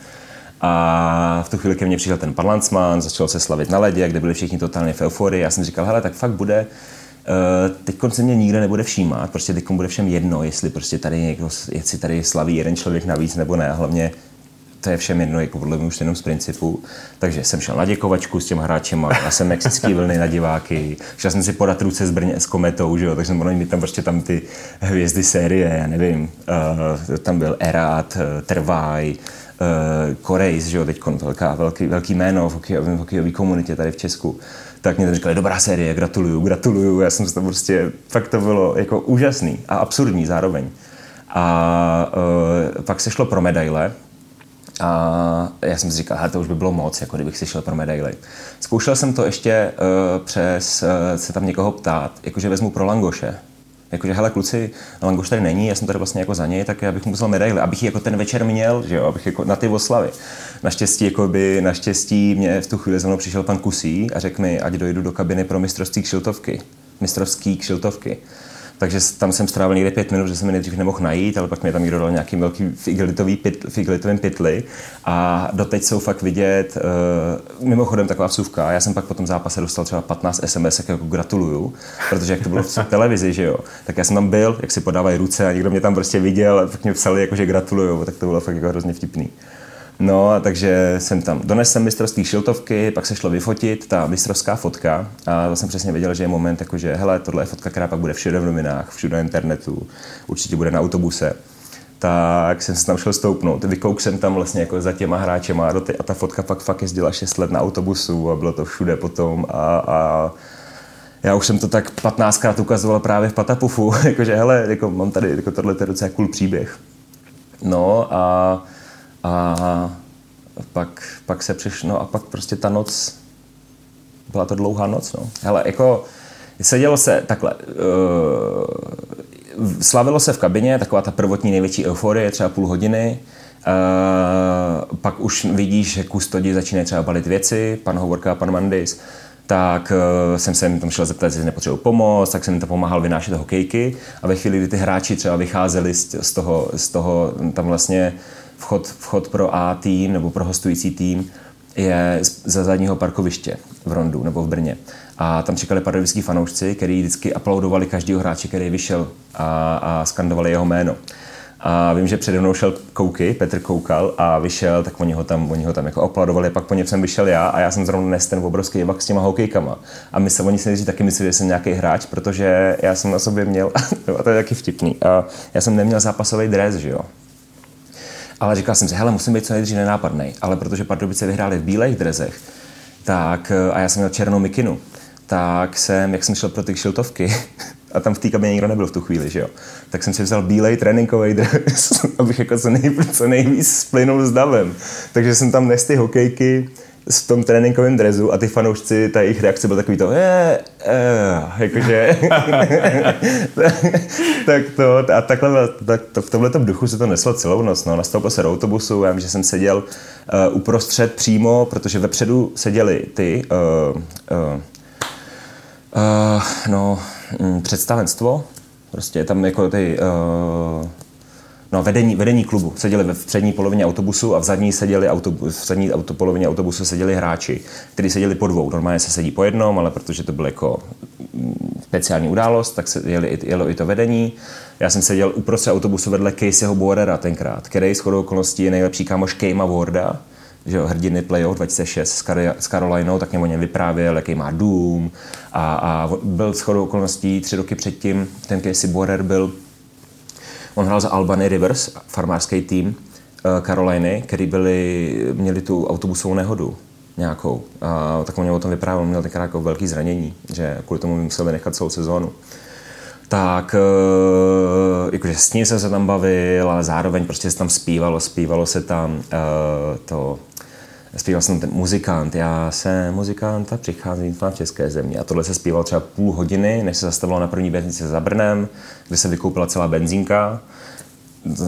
A v tu chvíli ke mně přišel ten pan Lanzmann, začal se slavit na ledě, kde byli všichni totálně v euforii. Já jsem říkal, hele, tak fakt bude, Uh, teď se mě nikdo nebude všímat, prostě teď bude všem jedno, jestli prostě tady někdo, jestli tady slaví jeden člověk navíc nebo ne, hlavně to je všem jedno, jako podle mě už jenom z principu. Takže jsem šel na děkovačku s těm hráčem a jsem mexický vlny na diváky. Šel jsem si podat ruce s Brně s Kometou, že jo, takže jsem mít tam prostě tam ty hvězdy série, já nevím, uh, tam byl Erat, uh, Trvaj, uh, Korejs, že jo, teď velká, velký, velký jméno v hokejové komunitě tady v Česku tak mě to říkali, dobrá série, gratuluju, gratuluju. Já jsem se to prostě, fakt to bylo jako úžasný a absurdní zároveň. A uh, pak se šlo pro medaile, a já jsem si říkal, to už by bylo moc, jako kdybych si šel pro medaily. Zkoušel jsem to ještě uh, přes uh, se tam někoho ptát, jakože vezmu pro Langoše. Jakože, hele, kluci, Langoš tady není, já jsem tady vlastně jako za něj, tak já bych mu musel medaily, abych jako ten večer měl, že jo, abych jako na ty oslavy. Naštěstí, jako by, naštěstí mě v tu chvíli za mnou přišel pan Kusí a řekl mi, ať dojdu do kabiny pro mistrovství kšiltovky. Mistrovský kšiltovky takže tam jsem strávil někde pět minut, že jsem mi nejdřív nemohl najít, ale pak mi tam někdo dal nějaký velký figelitový pit, figelitovým pytli. A doteď jsou fakt vidět, uh, mimochodem taková vsuvka, já jsem pak po tom zápase dostal třeba 15 SMS, jako gratuluju, protože jak to bylo v (laughs) televizi, že jo, tak já jsem tam byl, jak si podávají ruce a někdo mě tam prostě viděl a tak mě psali, jako, že gratuluju, tak to bylo fakt jako hrozně vtipný. No, takže jsem tam donesl mistrovský šiltovky, pak se šlo vyfotit, ta mistrovská fotka a to jsem přesně věděl, že je moment, jako že hele, tohle je fotka, která pak bude všude v novinách, všude na internetu, určitě bude na autobuse. Tak jsem se tam šel stoupnout. Vykouk jsem tam vlastně jako za těma hráčema a, ty, a ta fotka pak fakt jezdila 6 let na autobusu a bylo to všude potom a, a já už jsem to tak 15krát ukazoval právě v Patapufu, (laughs) jakože hele, jako mám tady, jako tohle je docela cool příběh. No a a pak, pak se přišlo, no a pak prostě ta noc, byla to dlouhá noc, no. Hele, jako sedělo se takhle, uh, slavilo se v kabině, taková ta prvotní největší euforie, třeba půl hodiny, Uh, pak už vidíš, že kustodi začínají třeba balit věci, pan Hovorka a pan Mandis, tak uh, jsem se jim tam šel zeptat, jestli nepotřebuji pomoc, tak jsem jim to pomáhal vynášet hokejky. A ve chvíli, kdy ty hráči třeba vycházeli z, z, toho, z toho, tam vlastně vchod, vchod pro A tým nebo pro hostující tým je za zadního parkoviště v Rondu nebo v Brně. A tam čekali pardubický fanoušci, kteří vždycky aplaudovali každého hráče, který vyšel a, a skandovali jeho jméno. A vím, že přede mnou šel Kouky, Petr Koukal a vyšel, tak oni ho tam, oni ho tam jako aplaudovali, pak po něm jsem vyšel já a já jsem zrovna nes ten obrovský jebak s těma hokejkama. A my se, oni si nejdřív taky mysleli, že jsem nějaký hráč, protože já jsem na sobě měl, a (laughs) to je taky vtipný, a já jsem neměl zápasový dres, že jo. Ale říkal jsem si, hele, musím být co nejdřív nenápadný. Ale protože Pardubice vyhráli v bílých drezech, tak, a já jsem měl černou mikinu, tak jsem, jak jsem šel pro ty kšiltovky, (laughs) a tam v té kabině nikdo nebyl v tu chvíli, že jo, tak jsem si vzal bílej tréninkový dres, (laughs) abych jako co, nej, co nejvíc splynul s davem. Takže jsem tam nes ty hokejky, v tom tréninkovém drezu a ty fanoušci, ta jejich reakce byla takový to, je, je, jakože, (laughs) tak to, a takhle, tak to, v tomhle duchu se to neslo celou noc, no, nastoupil se do autobusu, já vím, že jsem seděl uh, uprostřed přímo, protože vepředu seděli ty, uh, uh, uh, no, um, představenstvo, prostě tam jako ty, uh, No, vedení, vedení klubu seděli ve přední polovině autobusu a v zadní, seděli autobus, v zadní auto, polovině autobusu seděli hráči, kteří seděli po dvou. Normálně se sedí po jednom, ale protože to bylo jako mm, speciální událost, tak se jeli, jelo i to vedení. Já jsem seděl uprostřed autobusu vedle Caseyho Bordera tenkrát, který s chodou okolností je nejlepší kámoš Kejma Warda, že jo, hrdiny playoff 2006 s, Kar- s Carolinou, tak mě o něm vyprávěl, jaký má dům a, a byl s chodou okolností tři roky předtím, ten Casey Border byl On hrál za Albany Rivers, farmářský tým Karoliny, eh, který byli, měli tu autobusovou nehodu nějakou. A tak on mě o tom vyprávěl, měl tenkrát jako velký zranění, že kvůli tomu musel vynechat celou sezónu. Tak eh, jakože s ním jsem se tam bavil, ale zároveň prostě se tam zpívalo, zpívalo se tam uh, to zpíval jsem ten muzikant, já jsem muzikant a přicházím v české země. A tohle se zpíval třeba půl hodiny, než se zastavilo na první benzínce za Brnem, kde se vykoupila celá benzínka.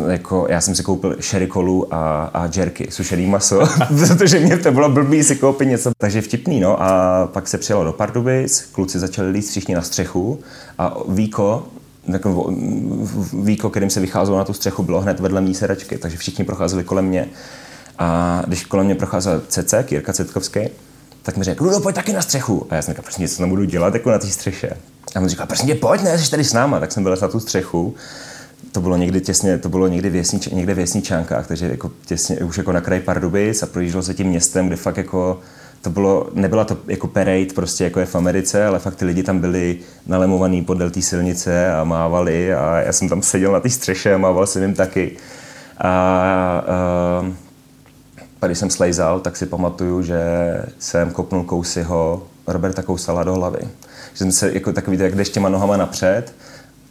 Jako, já jsem si koupil sherry kolu a, a jerky, sušený maso, (laughs) protože mě to bylo blbý si koupit něco. Takže vtipný, no. A pak se přijelo do Pardubic, kluci začali líst všichni na střechu a Víko, jako Víko, kterým se vycházelo na tu střechu, bylo hned vedle mý sedačky, takže všichni procházeli kolem mě. A když kolem mě procházel CC, Jirka Cetkovský, tak mi řekl, Rudo, pojď taky na střechu. A já jsem říkal, prostě něco tam budu dělat jako na té střeše. A on říkal, prostě pojď, ne, jsi tady s náma. Tak jsem byl na tu střechu. To bylo někdy těsně, to bylo někdy, věsnič, někde v Jesničánkách, takže jako těsně, už jako na kraji Pardubic a projíždělo se tím městem, kde fakt jako to bylo, nebyla to jako parade, prostě jako je v Americe, ale fakt ty lidi tam byli nalemovaný podél té silnice a mávali a já jsem tam seděl na té střeše a mával jsem jim taky. A, a a když jsem slejzal, tak si pamatuju, že jsem kopnul Kousyho, Roberta Kousala do hlavy. Že jsem se jako takový, jak jdeš těma nohama napřed,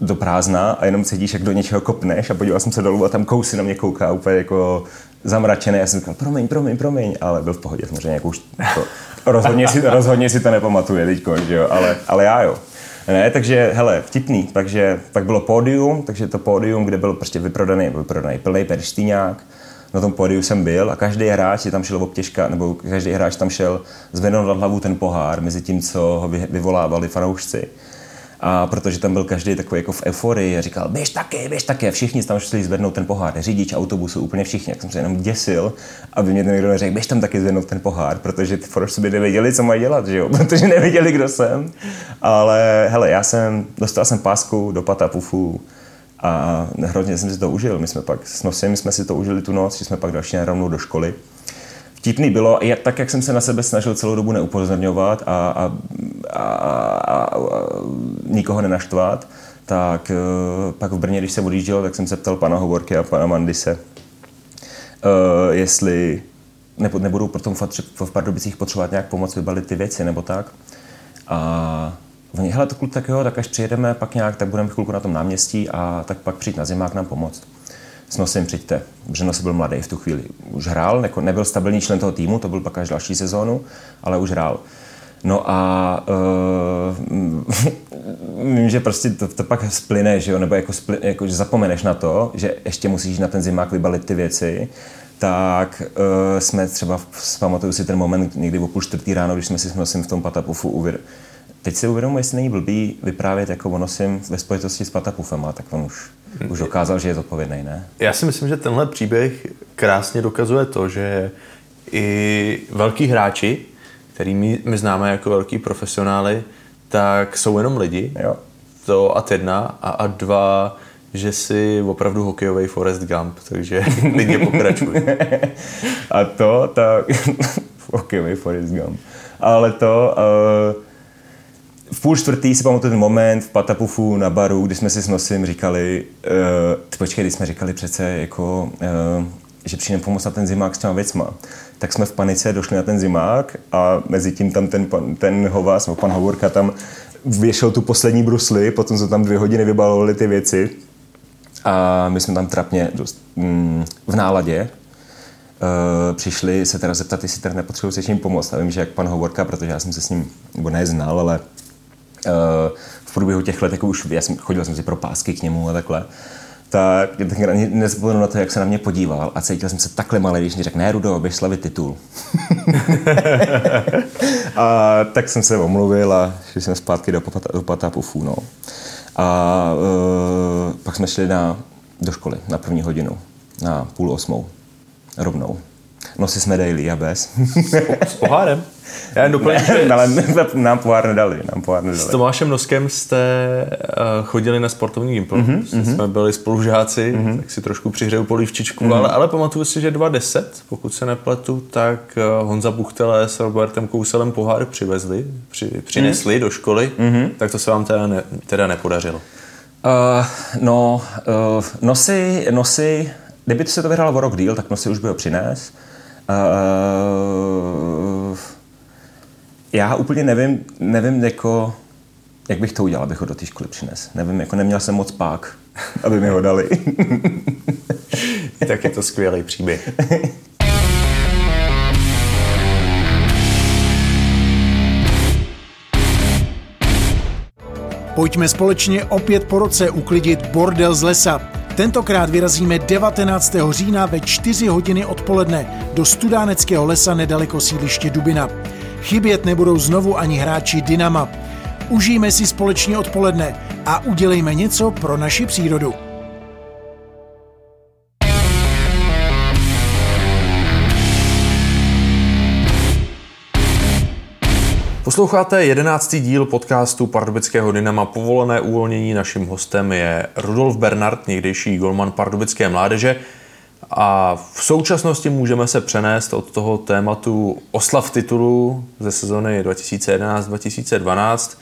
do prázdna a jenom cítíš, jak do něčeho kopneš a podíval jsem se dolů a tam Kousy na mě kouká úplně jako zamračený. Já jsem říkal, promiň, promiň, promiň, ale byl v pohodě, samozřejmě jako už to, rozhodně, si, rozhodně si to nepamatuje teďko, že jo, ale, ale já jo. Ne, takže hele, vtipný, takže pak bylo pódium, takže to pódium, kde byl prostě vyprodaný, vyprodaný plný perštýňák, na tom pódiu jsem byl a každý hráč je tam šel obtěžka, nebo každý hráč tam šel zvednout nad hlavu ten pohár mezi tím, co ho vyvolávali fanoušci. A protože tam byl každý takový jako v euforii a říkal, běž taky, běž taky. A všichni tam šli zvednout ten pohár. Řidič autobusu, úplně všichni. Jak jsem se jenom děsil, aby mě ten někdo neřekl, běž tam taky zvednout ten pohár, protože ty fanoušci by nevěděli, co mají dělat, že jo? (laughs) protože nevěděli, kdo jsem. Ale hele, já jsem, dostal jsem pásku do pata pufu A hrozně jsem si to užil. My jsme pak s nosem jsme si to užili tu noc, že jsme pak další rovnou do školy. Vtipný bylo, jak, tak jak jsem se na sebe snažil celou dobu neupozorňovat a, a, a, a, a nikoho nenaštvat, tak uh, pak v Brně, když se odjížděl, tak jsem se ptal pana Hovorky a pana Mandise, uh, jestli nebudou pro tom v Pardubicích potřebovat nějak pomoc vybalit ty věci nebo tak. A oni, hele, to kluk tak jo, tak až přijedeme, pak nějak, tak budeme chvilku na tom náměstí a tak pak přijít na zimák nám pomoct. S nosem přijďte. Protože Nos byl mladý v tu chvíli. Už hrál, jako nebyl stabilní člen toho týmu, to byl pak až další sezónu, ale už hrál. No a uh, (laughs) vím, že prostě to, to pak splyne, že jo, nebo jako, sply, jako, že zapomeneš na to, že ještě musíš na ten zimák vybalit ty věci tak uh, jsme třeba, pamatuju si ten moment někdy o půl čtvrtý ráno, když jsme si s nosím v tom patapufu uvěr... Teď si uvědomuji, jestli není blbý vyprávět jako o nosím ve spojitosti s patapufem, ale tak on už, už dokázal, že je zodpovědný, ne? Já si myslím, že tenhle příběh krásně dokazuje to, že i velký hráči, který my, my známe jako velký profesionály, tak jsou jenom lidi. Jo. To a jedna. A, a dva, že jsi opravdu hokejový Forest Gump, takže (laughs) klidně pokračuj. (laughs) a to, tak (laughs) hokejový Forest Gump. Ale to, uh, v půl čtvrtý si pamatuju ten moment v Patapufu na baru, kdy jsme si s nosem říkali, uh, počkej, když jsme říkali přece jako, uh, že přijdeme pomoct na ten zimák s těma věcma. Tak jsme v panice došli na ten zimák a mezi tím tam ten, pan, ten hovas, pan Hovorka tam věšel tu poslední brusli, potom jsme tam dvě hodiny vybalovali ty věci a my jsme tam trapně dost, mm, v náladě uh, přišli se teda zeptat, jestli teda nepotřebuji se s ním pomoct. A vím, že jak pan Hovorka, protože já jsem se s ním, nebo neznal, ale v průběhu těch let, jako už já jsem, chodil jsem si pro pásky k němu a takhle, tak nezapomenu na to, jak se na mě podíval a cítil jsem se takhle malý, když mi řekl, ne, Rudo, běž slavit titul. (laughs) a tak jsem se omluvil a šli jsme zpátky do, do Patapufů, no. A uh, pak jsme šli na, do školy na první hodinu, na půl osmou, rovnou. Nosy jsme daily a bez. S pohárem? (laughs) Já jen doplním, ne, ale (laughs) nám pohár nedali, nám pohár nedali. S Tomášem Noskem jste uh, chodili na sportovní gimpl, mm-hmm, jsme byli spolužáci, mm-hmm. tak si trošku přihřeju polívčičku, mm-hmm. ale, ale pamatuju si, že 2010, pokud se nepletu, tak uh, Honza Buchtele s Robertem Kouselem pohár přivezli, při, přinesli mm-hmm. do školy, mm-hmm. tak to se vám teda, ne, teda nepodařilo. Uh, no, uh, nosy, nosy, kdyby to se to vyhrálo o rok díl, tak nosy už by ho přines. Uh, já úplně nevím, nevím jako, jak bych to udělal, abych ho do té školy přines. Nevím, jako neměl jsem moc pák, (laughs) aby mi ho dali. (laughs) tak je to skvělý příběh. Pojďme společně opět po roce uklidit bordel z lesa. Tentokrát vyrazíme 19. října ve 4 hodiny odpoledne do Studáneckého lesa nedaleko sídliště Dubina. Chybět nebudou znovu ani hráči Dynama. Užijme si společně odpoledne a udělejme něco pro naši přírodu. Posloucháte jedenáctý díl podcastu Pardubického Dynama Povolené uvolnění. Naším hostem je Rudolf Bernard, někdejší golman pardubické mládeže. A v současnosti můžeme se přenést od toho tématu oslav titulu ze sezony 2011-2012.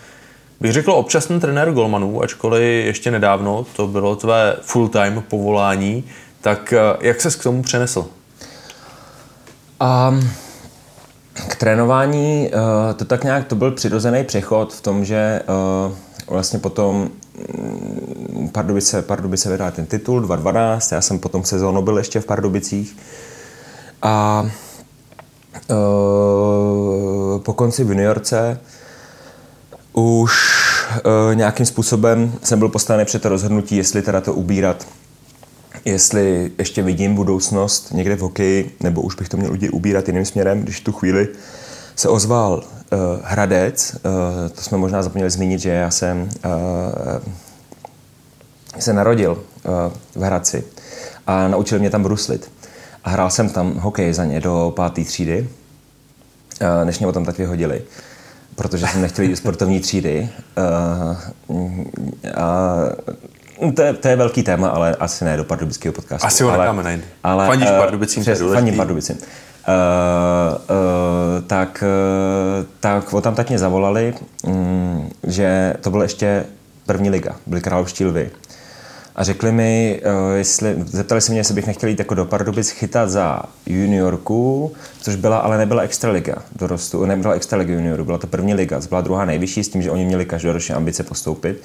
Bych řekl občasný trenér golmanů, ačkoliv ještě nedávno to bylo tvé full-time povolání. Tak jak ses k tomu přenesl? Um, k trénování uh, to tak nějak, to byl přirozený přechod v tom, že uh, vlastně potom mm, Pardubice, Pardubice vydal ten titul 2012, já jsem potom sezónu byl ještě v Pardubicích. A uh, po konci v juniorce už nějakým způsobem jsem byl postavený před to rozhodnutí, jestli teda to ubírat jestli ještě vidím budoucnost někde v hokeji, nebo už bych to měl ubírat jiným směrem, když tu chvíli se ozval uh, Hradec, uh, to jsme možná zapomněli zmínit, že já jsem uh, se narodil uh, v Hradci a naučil mě tam bruslit. A hrál jsem tam hokej za ně do páté třídy, uh, než mě o tom tak vyhodili protože jsem nechtěl jít sportovní třídy. Uh, a To je, to je velký téma, ale asi ne do pardubického podcastu. Asi ho ale, necháme najít. Ale, Fandíš uh, Pardubicím, přes, Fandím Pardubicím. Uh, uh, tak, uh, tak o tam tak mě zavolali, um, že to bylo ještě první liga, byly královští lvy. A řekli mi, uh, jestli, zeptali se mě, jestli bych nechtěl jít jako do Pardubic chytat za juniorku, což byla, ale nebyla extraliga dorostu, nebyla extraliga junioru, byla to první liga, byla druhá nejvyšší s tím, že oni měli každoročně ambice postoupit.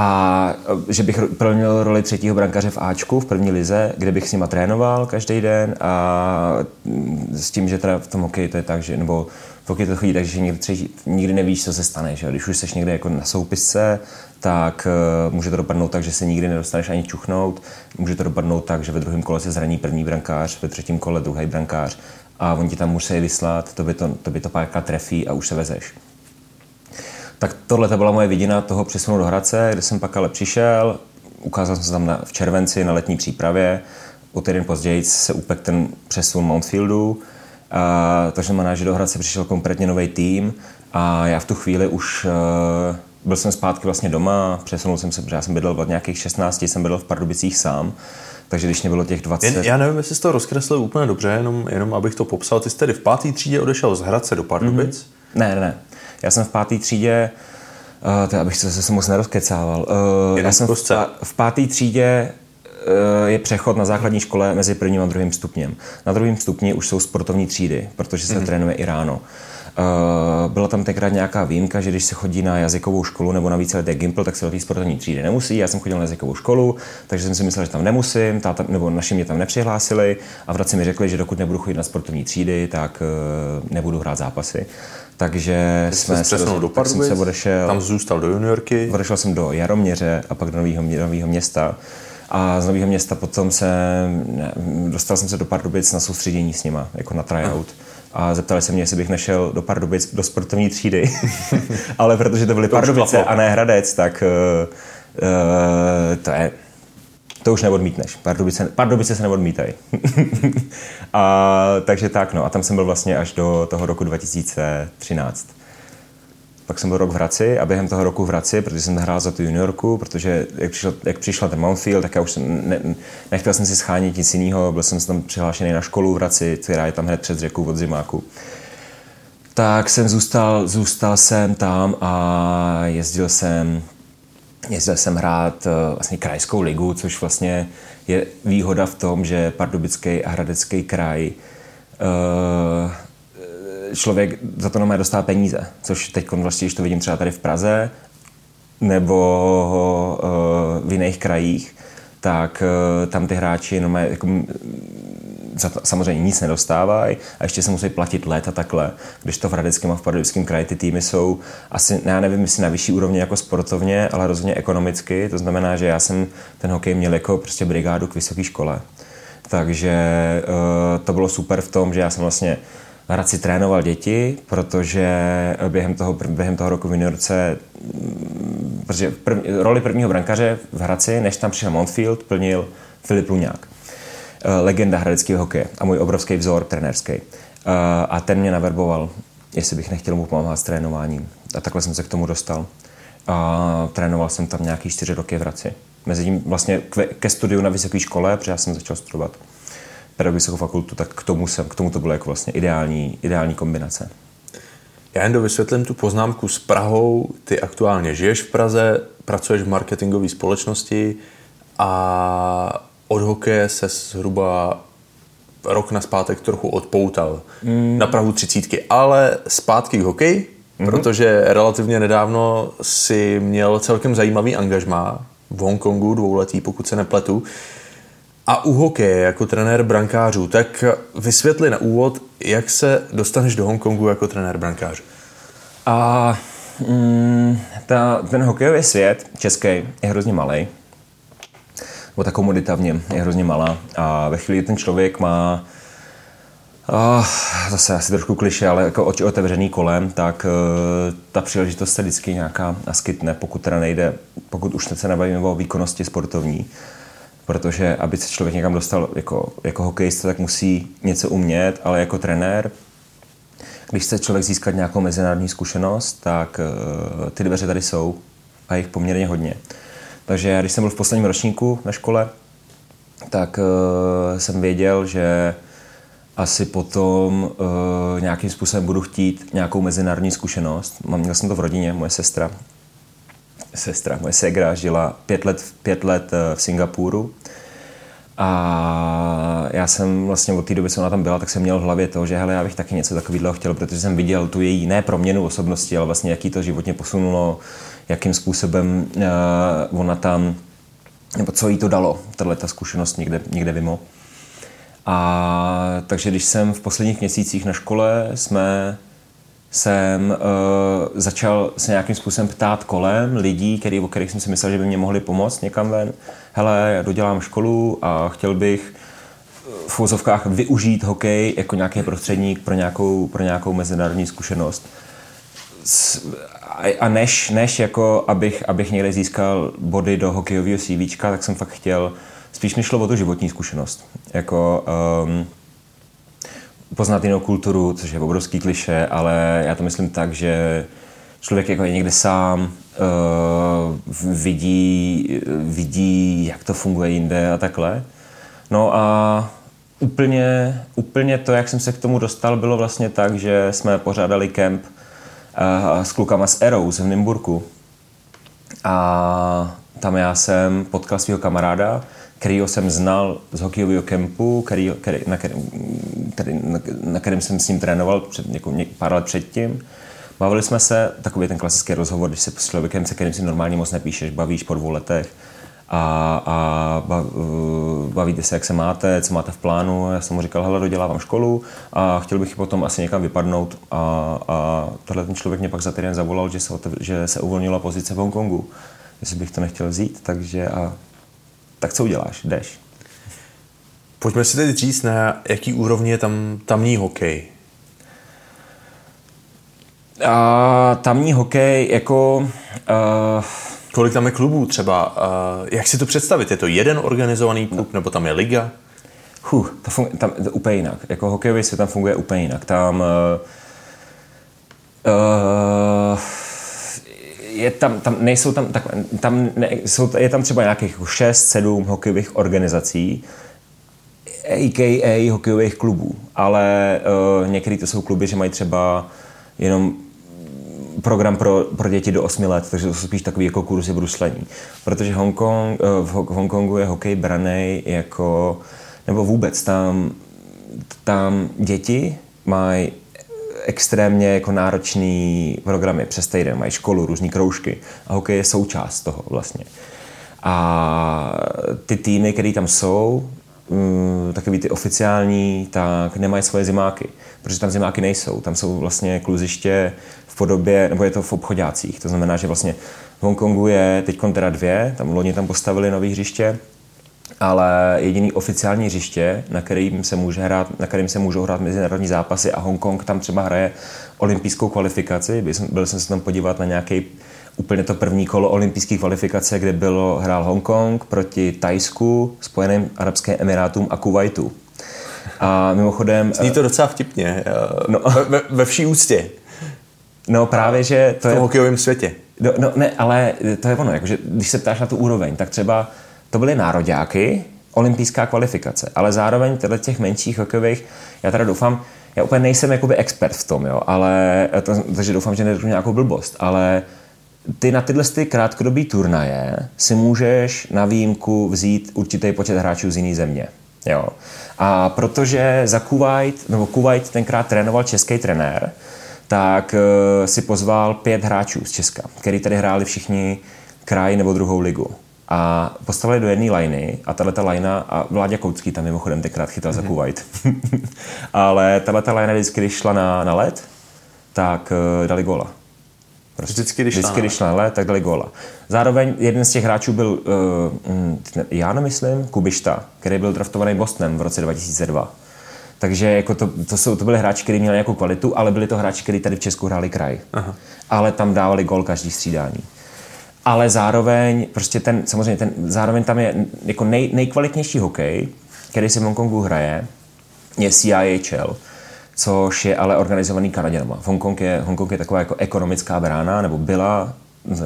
A e, že bych plnil roli třetího brankaře v Ačku v první lize, kde bych s nima trénoval každý den a mm, s tím, že teda v tom hokeji to je tak, že, nebo v hokeji to chodí tak, že nikdy, třetí, nikdy nevíš, co se stane. Že? Když už jsi někde jako na soupisce, tak uh, může to dopadnout tak, že se nikdy nedostaneš ani čuchnout. Může to dopadnout tak, že ve druhém kole se zraní první brankář, ve třetím kole druhý brankář a oni ti tam musí vyslat, to by to, to, by to párkrát trefí a už se vezeš. Tak tohle to byla moje vidina toho přesunu do Hradce, kde jsem pak ale přišel, ukázal jsem se tam na, v červenci na letní přípravě, o týden později se upek ten přesun Mountfieldu, a, takže znamená, že do Hradce přišel kompletně nový tým a já v tu chvíli už uh, byl jsem zpátky vlastně doma, přesunul jsem se, protože já jsem bydlel od nějakých 16, jsem bydlel v Pardubicích sám, takže když mě bylo těch 20... Jen, já nevím, jestli jsi to rozkreslil úplně dobře, jenom, jenom abych to popsal. Ty jsi tedy v páté třídě odešel z Hradce do Pardubic? Mm-hmm. Ne, ne, ne. Já jsem v páté třídě, uh, to abych se, se moc nerozkecával. Uh, já jsem v, v páté třídě uh, je přechod na základní škole mezi prvním a druhým stupněm. Na druhém stupni už jsou sportovní třídy, protože se mm-hmm. trénuje i ráno. Uh, byla tam tenkrát nějaká výjimka, že když se chodí na jazykovou školu nebo na víceletý gimpl, tak se do té sportovní třídy nemusí. Já jsem chodil na jazykovou školu, takže jsem si myslel, že tam nemusím, táta, nebo naši mě tam nepřihlásili a v Hradci mi řekli, že dokud nebudu chodit na sportovní třídy, tak uh, nebudu hrát zápasy. Takže Jsi jsme se do Pardubic, jsem se odešel, tam zůstal do juniorky. Odešel jsem do Jaroměře a pak do Nového, Nového města. A z Nového města potom se, ne, dostal jsem se do Pardubic na soustředění s nima, jako na tryout. A zeptali se mě, jestli bych nešel do Pardubic do sportovní třídy. (laughs) Ale protože to byly to Pardubice a ne Hradec, tak uh, to je to už neodmítneš. Pardubice, Pardubice se neodmítají. (laughs) a, takže tak, no. A tam jsem byl vlastně až do toho roku 2013. Pak jsem byl rok v Hradci a během toho roku v Hradci, protože jsem hrál za tu juniorku, protože jak, přišel, jak přišla ten Mountfield, tak já už jsem ne, nechtěl jsem si schánit nic jiného, byl jsem tam přihlášený na školu v Hradci, která je tam hned před řekou od Zimáku. Tak jsem zůstal, zůstal jsem tam a jezdil jsem Jezdil jsem hrát eh, vlastně krajskou ligu, což vlastně je výhoda v tom, že Pardubický a Hradecký kraj eh, člověk za to normálně dostává peníze, což teď vlastně, když to vidím třeba tady v Praze nebo eh, v jiných krajích, tak tam ty hráči normálně jako za to samozřejmě nic nedostávají a ještě se musí platit let a takhle. Když to v Hradeckém a v Pardubickém kraji ty týmy jsou asi, já nevím, jestli na vyšší úrovni jako sportovně, ale rozhodně ekonomicky. To znamená, že já jsem ten hokej měl jako prostě brigádu k vysoké škole. Takže uh, to bylo super v tom, že já jsem vlastně v Hradci trénoval děti, protože během toho, během toho roku v juniorce, mm, protože prv, roli prvního brankaře v Hradci, než tam přišel Montfield, plnil Filip Luňák. Eh, legenda hradeckého hokeje a můj obrovský vzor trenérský. Eh, a ten mě naverboval, jestli bych nechtěl mu pomáhat s trénováním. A takhle jsem se k tomu dostal. A trénoval jsem tam nějaký čtyři roky v Hradci. Mezi tím vlastně ke studiu na vysoké škole, protože já jsem začal studovat pedagogickou fakultu, tak k tomu, jsem, k tomu to bylo jako vlastně ideální, ideální kombinace. Já jen dovysvětlím tu poznámku s Prahou. Ty aktuálně žiješ v Praze, pracuješ v marketingové společnosti a od hokeje se zhruba rok na zpátek trochu odpoutal mm. na Prahu třicítky, ale zpátky k hokeji, mm-hmm. protože relativně nedávno si měl celkem zajímavý angažmá v Hongkongu, dvouletý, pokud se nepletu. A u hokeje jako trenér brankářů, tak vysvětli na úvod, jak se dostaneš do Hongkongu jako trenér brankářů. A mm, ta, ten hokejový svět český je hrozně malý bo ta komodita v něm je hrozně malá. A ve chvíli, ten člověk má Oh, zase asi trošku kliše, ale jako oči otevřený kolem, tak uh, ta příležitost se vždycky nějaká naskytne, pokud teda nejde, pokud už se nebavíme o výkonnosti sportovní, protože aby se člověk někam dostal jako, jako hokejista, tak musí něco umět, ale jako trenér, když chce člověk získat nějakou mezinárodní zkušenost, tak uh, ty dveře tady jsou a jich poměrně hodně. Takže když jsem byl v posledním ročníku na škole, tak uh, jsem věděl, že asi potom uh, nějakým způsobem budu chtít nějakou mezinárodní zkušenost. Měl jsem to v rodině, moje sestra, sestra, moje segra žila pět let, pět let uh, v Singapuru a já jsem vlastně od té doby, co ona tam byla, tak jsem měl v hlavě to, že hele, já bych taky něco takového chtěl, protože jsem viděl tu její ne proměnu osobnosti, ale vlastně jaký to životně posunulo, jakým způsobem uh, ona tam, nebo co jí to dalo, tahle ta zkušenost někde, někde mimo. A takže když jsem v posledních měsících na škole jsme jsem uh, začal se nějakým způsobem ptát kolem lidí, který, o kterých jsem si myslel, že by mě mohli pomoct někam ven. Hele, já dodělám školu a chtěl bych v úzovkách využít hokej jako nějaký prostředník pro nějakou, pro nějakou mezinárodní zkušenost. A než, než jako abych, abych někde získal body do hokejového CV, tak jsem fakt chtěl, spíš mi šlo o tu životní zkušenost. Jako, um, poznat jinou kulturu, což je obrovský kliše, ale já to myslím tak, že člověk jako je někde sám, uh, vidí, vidí, jak to funguje jinde a takhle. No a úplně, úplně to, jak jsem se k tomu dostal, bylo vlastně tak, že jsme pořádali kemp uh, s klukama z Arrows v Nymburku. A tam já jsem potkal svého kamaráda, kterýho jsem znal z hokejového kempu, který, který, na, který, na, na kterém jsem s ním trénoval před někou, něk, pár let předtím. Bavili jsme se, takový ten klasický rozhovor, když se s člověkem, se kterým si normálně moc nepíšeš, bavíš po dvou letech a, a bavíte se, jak se máte, co máte v plánu. Já jsem mu říkal, hele, dodělávám školu a chtěl bych potom asi někam vypadnout a, a tohle ten člověk mě pak za týden zavolal, že se, že se uvolnila pozice v Hongkongu, jestli bych to nechtěl vzít, takže a tak co uděláš? Jdeš. Pojďme si teď říct, na jaký úrovni je tam tamní hokej. A tamní hokej jako... Uh, Kolik tam je klubů třeba? Uh, jak si to představit? Je to jeden organizovaný klub, nebo tam je liga? Huh, to, funguje, tam, to úplně jinak. Jako hokejový svět tam funguje úplně jinak. Tam... Uh, uh, je tam, tam nejsou tam, tak, tam ne, jsou, je tam třeba nějakých jako 6-7 hokejových organizací, a.k.a. hokejových klubů, ale uh, některé to jsou kluby, že mají třeba jenom program pro, pro děti do 8 let, takže to jsou spíš takový jako kurzy bruslení. Protože Hongkong, uh, v, v Hongkongu je hokej braný jako, nebo vůbec tam, tam děti mají extrémně jako náročný programy přes týden, mají školu, různé kroužky a hokej je součást toho vlastně. A ty týmy, které tam jsou, mm, takový ty oficiální, tak nemají svoje zimáky, protože tam zimáky nejsou. Tam jsou vlastně kluziště v podobě, nebo je to v obchodácích. To znamená, že vlastně v Hongkongu je teď teda dvě, tam loni tam postavili nový hřiště, ale jediný oficiální hřiště, na kterým se, může hrát, na kterým se můžou hrát mezinárodní zápasy a Hongkong tam třeba hraje olympijskou kvalifikaci. Byl jsem, byl jsem se tam podívat na nějaký úplně to první kolo olympijské kvalifikace, kde bylo, hrál Hongkong proti Tajsku, Spojeným Arabským Emirátům a Kuwaitu. A mimochodem... Zní to docela vtipně, eh, no, ve, ve vší úctě. No právě, že to v tom je... hokejovém světě. No, no ne, ale to je ono, jakože když se ptáš na tu úroveň, tak třeba to byly nároďáky, olympijská kvalifikace, ale zároveň těchto těch menších hokejových, já teda doufám, já úplně nejsem jakoby expert v tom, jo, ale, to, takže doufám, že neřeknu nějakou blbost, ale ty na tyhle ty krátkodobý turnaje si můžeš na výjimku vzít určitý počet hráčů z jiné země. Jo. A protože za Kuwait, nebo Kuwait tenkrát trénoval český trenér, tak uh, si pozval pět hráčů z Česka, který tady hráli všichni kraj nebo druhou ligu a postavili do jedné liny a tahle ta lajna, a Vláďa Koucký tam mimochodem tenkrát chytal mm-hmm. za mhm. Kuwait, (laughs) ale tahle ta lajna vždycky, když šla na, na led, tak uh, dali góla. Prostě. Vždycky, když, vždycky, když šla na led, tak dali góla. Zároveň jeden z těch hráčů byl, uh, já nemyslím, Kubišta, který byl draftovaný Bostonem v roce 2002. Takže jako to, to, jsou, to byly hráči, kteří měli nějakou kvalitu, ale byli to hráči, kteří tady v Česku hráli kraj. Aha. Ale tam dávali gol každý střídání ale zároveň prostě ten, samozřejmě ten, zároveň tam je jako nej, nejkvalitnější hokej, který se v Hongkongu hraje, je CIHL, což je ale organizovaný Kanaděnama. Hongkong je, Hongkong je taková jako ekonomická brána, nebo byla,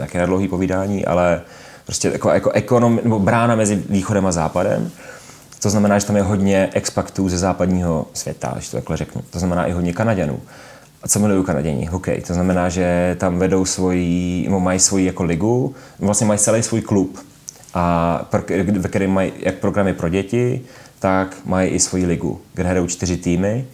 jaké dlouhý povídání, ale prostě jako, jako ekonom, nebo brána mezi východem a západem. To znamená, že tam je hodně expaktů ze západního světa, když to takhle řeknu. To znamená i hodně Kanaděnů. A co milují Kanaděni? Hokej. To znamená, že tam vedou svoji, mají svoji jako ligu, vlastně mají celý svůj klub, a ve kterém mají jak programy pro děti, tak mají i svoji ligu, kde hrajou čtyři týmy.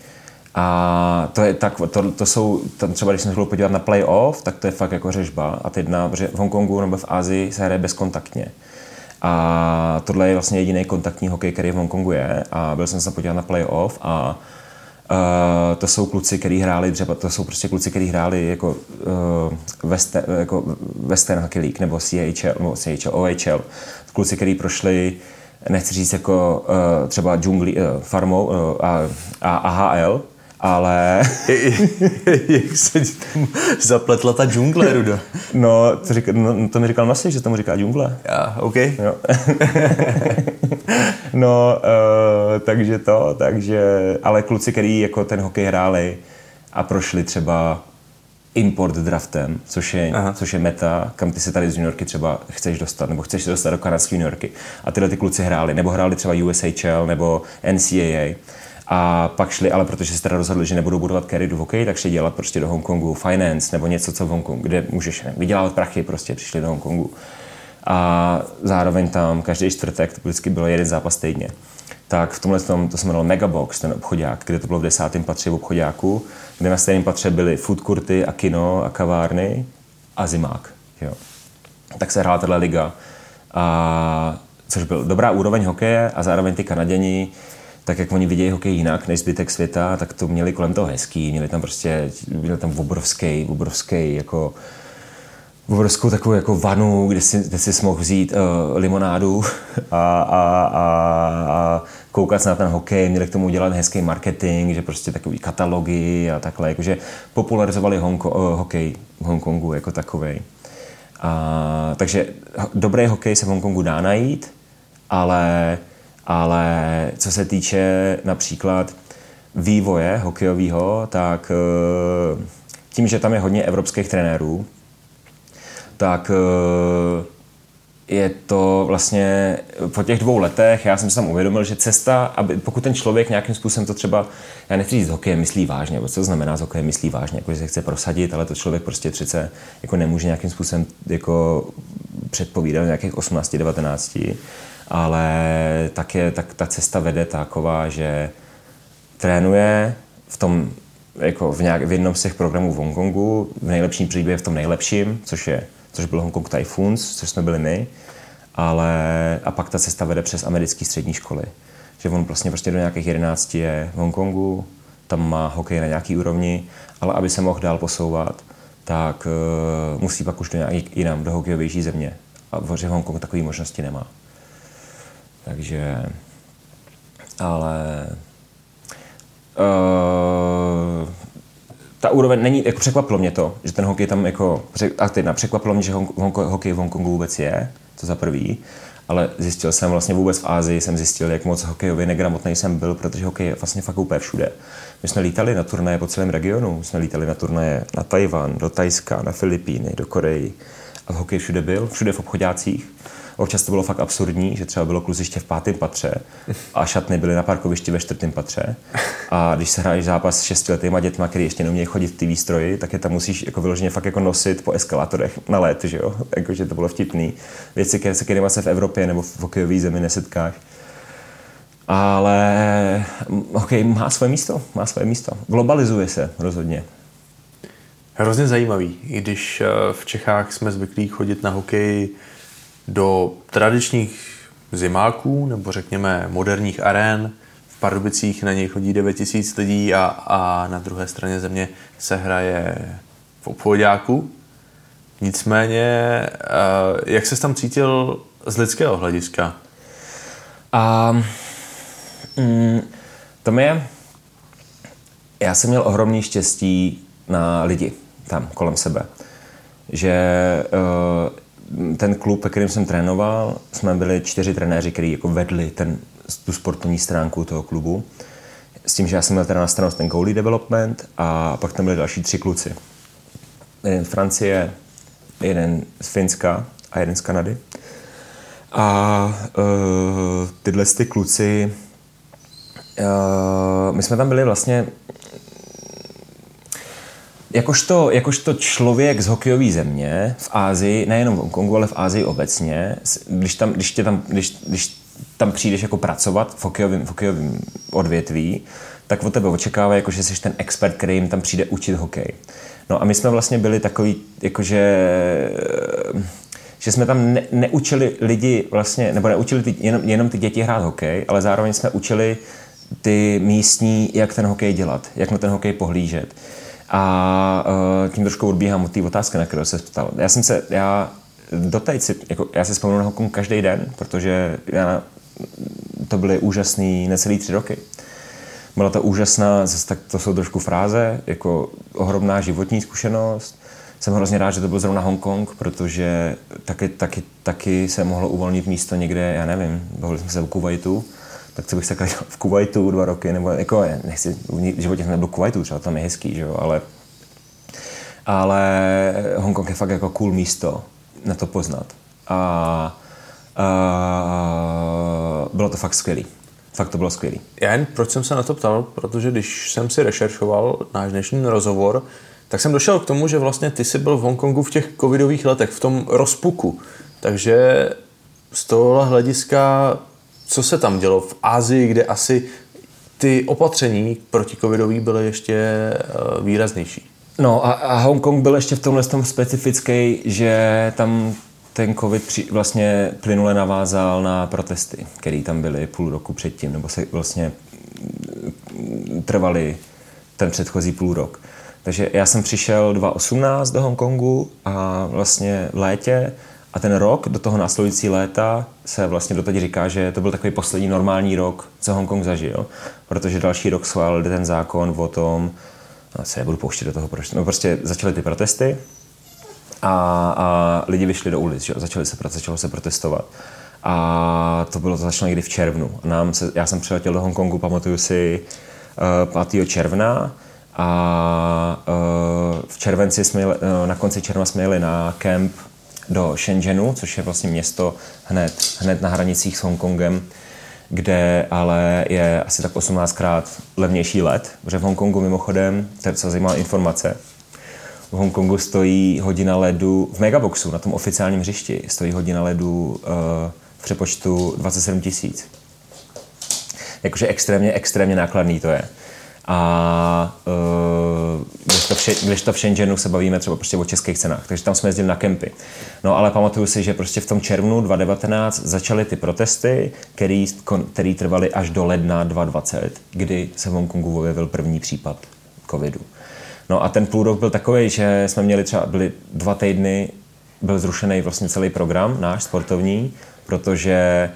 A to je tak, to, to jsou, tam třeba když jsem se podívat na playoff, tak to je fakt jako řežba. A teď na, v Hongkongu nebo v Ázii se hraje bezkontaktně. A tohle je vlastně jediný kontaktní hokej, který v Hongkongu je. A byl jsem se podívat na playoff a Uh, to jsou kluci, kteří hráli třeba, to jsou prostě kluci, kteří hráli jako, uh, Western, jako Western Hockey League nebo CHL, nebo CHL, OHL. Kluci, kteří prošli, nechci říct jako uh, třeba džungli, uh, farmou uh, a, a AHL, ale... Jak se ti tam zapletla ta džungle, Rudo? No, to, řík, no, to mi říkal Nasi, že tomu říká džungle. Já, OK. Jo. (laughs) no, uh, takže to, takže... Ale kluci, který jako ten hokej hráli a prošli třeba import draftem, což je, což je meta, kam ty se tady z New Yorky třeba chceš dostat, nebo chceš se dostat do kanadské New Yorky. A tyhle ty kluci hráli, nebo hráli třeba USHL, nebo NCAA a pak šli, ale protože se teda rozhodli, že nebudou budovat kariéru v hokeji, tak šli dělat prostě do Hongkongu finance nebo něco, co v Hongkongu, kde můžeš vydělávat prachy, prostě přišli do Hongkongu. A zároveň tam každý čtvrtek, to vždycky bylo jeden zápas týdně. Tak v tomhle tom, to se jmenovalo Megabox, ten obchodák, kde to bylo v desátém patře v obchodáku, kde na stejném patře byly food courty a kino a kavárny a zimák. Jo. Tak se hrála tato liga. A což byl dobrá úroveň hokeje a zároveň ty Kanaděni tak jak oni vidějí hokej jinak než zbytek světa, tak to měli kolem toho hezký, měli tam prostě, měli tam obrovský, obrovský jako obrovskou takovou jako vanu, kde si, kde si mohl vzít uh, limonádu (laughs) a, a, a, a koukat se na ten hokej, měli k tomu udělat hezký marketing, že prostě takový katalogy a takhle, jakože popularizovali honko, uh, hokej v Hongkongu jako takovej. A, takže dobrý hokej se v Hongkongu dá najít, ale ale co se týče například vývoje hokejového, tak eh, tím, že tam je hodně evropských trenérů, tak eh, je to vlastně po těch dvou letech, já jsem si tam uvědomil, že cesta, aby, pokud ten člověk nějakým způsobem to třeba, já nechci říct, hokej myslí vážně, nebo co to znamená z hokeje myslí vážně, jako že se chce prosadit, ale to člověk prostě přece jako nemůže nějakým způsobem jako předpovídat nějakých 18, 19, ale tak, je, tak ta cesta vede taková, že trénuje v tom, jako v, nějak, v jednom z těch programů v Hongkongu, v nejlepším případě v tom nejlepším, což, je, což byl Hongkong Typhoons, což jsme byli my, ale a pak ta cesta vede přes americké střední školy. Že on vlastně prostě do nějakých 11 je v Hongkongu, tam má hokej na nějaký úrovni, ale aby se mohl dál posouvat, tak uh, musí pak už do nějaký jinam, do hokejovější země. A v Hongkong takové možnosti nemá. Takže, ale uh, ta úroveň není, jako překvapilo mě to, že ten hokej tam jako, a teď překvapilo mě, že hokej v Hongkongu vůbec je, to za prvý, ale zjistil jsem vlastně vůbec v Ázii, jsem zjistil, jak moc hokejově negramotný jsem byl, protože hokej je vlastně fakt úplně všude. My jsme lítali na turnaje po celém regionu, my jsme lítali na turnaje na Tajvan, do Tajska, na Filipíny, do Koreji a hokej všude byl, všude v obchodácích Občas to bylo fakt absurdní, že třeba bylo kluziště v pátém patře a šatny byly na parkovišti ve čtvrtém patře. A když se hráš zápas s šestiletýma dětma, který ještě neumějí chodit ty výstroji, tak je tam musíš jako vyloženě fakt jako nosit po eskalátorech na let, že jo? (laughs) Jakože to bylo vtipný. Věci, se kterými se v Evropě nebo v hokejové zemi nesetkáš. Ale hokej má své místo, má své místo. Globalizuje se rozhodně. Hrozně zajímavý, i když eh, v Čechách jsme zvyklí chodit na hokej do tradičních zimáků, nebo řekněme moderních arén, v Pardubicích na něj chodí 9000 lidí a, a na druhé straně země se hraje v obchodáku. Nicméně, eh, jak se tam cítil z lidského hlediska? A, mm, to mě, já jsem měl ohromný štěstí na lidi tam kolem sebe. Že uh, ten klub, ve kterém jsem trénoval, jsme byli čtyři trenéři, kteří jako vedli ten, tu sportovní stránku toho klubu. S tím, že já jsem měl teda na starost ten goalie development a pak tam byli další tři kluci. Jeden z Francie, jeden z Finska a jeden z Kanady. A uh, tyhle ty kluci, uh, my jsme tam byli vlastně Jakožto, jakožto člověk z hokejové země v Ázii, nejenom v Hongkongu, ale v Ázii obecně, když tam, když tě tam, když, když tam přijdeš jako pracovat v hokejovém, v hokejovém odvětví, tak od tebe očekává, jako, že jsi ten expert, který jim tam přijde učit hokej. No a my jsme vlastně byli takový, jakože že jsme tam ne, neučili lidi vlastně, nebo neučili ty, jenom, jenom ty děti hrát hokej, ale zároveň jsme učili ty místní, jak ten hokej dělat, jak na ten hokej pohlížet. A uh, tím trošku odbíhám od té otázky, na kterou se ptal. Já jsem se, já doteď si, jako, já si vzpomínám na Hongkong každý den, protože já, to byly úžasný necelý tři roky. Byla to úžasná, zase tak to jsou trošku fráze, jako ohromná životní zkušenost. Jsem hrozně rád, že to byl zrovna Hongkong, protože taky, taky, taky se mohlo uvolnit místo někde, já nevím, bavili jsme se v Kuwaitu, tak co bych se v Kuwaitu dva roky, nebo jako, nechci, v životě jsem nebyl Kuwaitu, třeba tam je hezký, že jo, ale, ale Hongkong je fakt jako cool místo na to poznat. A, a bylo to fakt skvělý. Fakt to bylo skvělý. Já jen proč jsem se na to ptal, protože když jsem si rešeršoval náš dnešní rozhovor, tak jsem došel k tomu, že vlastně ty jsi byl v Hongkongu v těch covidových letech, v tom rozpuku. Takže z tohohle hlediska co se tam dělo v Ázii, kde asi ty opatření proti covidový byly ještě eh, výraznější. No a, a Hongkong byl ještě v tomhle tom specifický, že tam ten covid při, vlastně plynule navázal na protesty, které tam byly půl roku předtím, nebo se vlastně mm, trvali ten předchozí půl rok. Takže já jsem přišel 2018 do Hongkongu a vlastně v létě a ten rok do toho následující léta se vlastně doteď říká, že to byl takový poslední normální rok, co Hongkong zažil, protože další rok schválili ten zákon o tom, no, se nebudu pouštět do toho, proč, no prostě začaly ty protesty a, a lidi vyšli do ulic, že? Začali se, začalo se protestovat. A to bylo, to začalo někdy v červnu. A nám se, já jsem přiletěl do Hongkongu, pamatuju si, uh, 5. června a uh, v červenci jsme jeli, uh, na konci června jsme jeli na kemp do Shenzhenu, což je vlastně město hned, hned na hranicích s Hongkongem, kde ale je asi tak 18krát levnější let, protože v Hongkongu mimochodem, to je zajímavá informace, v Hongkongu stojí hodina ledu v Megaboxu, na tom oficiálním hřišti, stojí hodina ledu uh, v přepočtu 27 tisíc. Jakože extrémně, extrémně nákladný to je. A uh, když, to v Shenzhenu se bavíme třeba prostě o českých cenách, takže tam jsme jezdili na kempy. No ale pamatuju si, že prostě v tom červnu 2019 začaly ty protesty, který, který trvaly až do ledna 2020, kdy se v Hongkongu objevil první případ covidu. No a ten půl rok byl takový, že jsme měli třeba, byly dva týdny, byl zrušený vlastně celý program náš sportovní, protože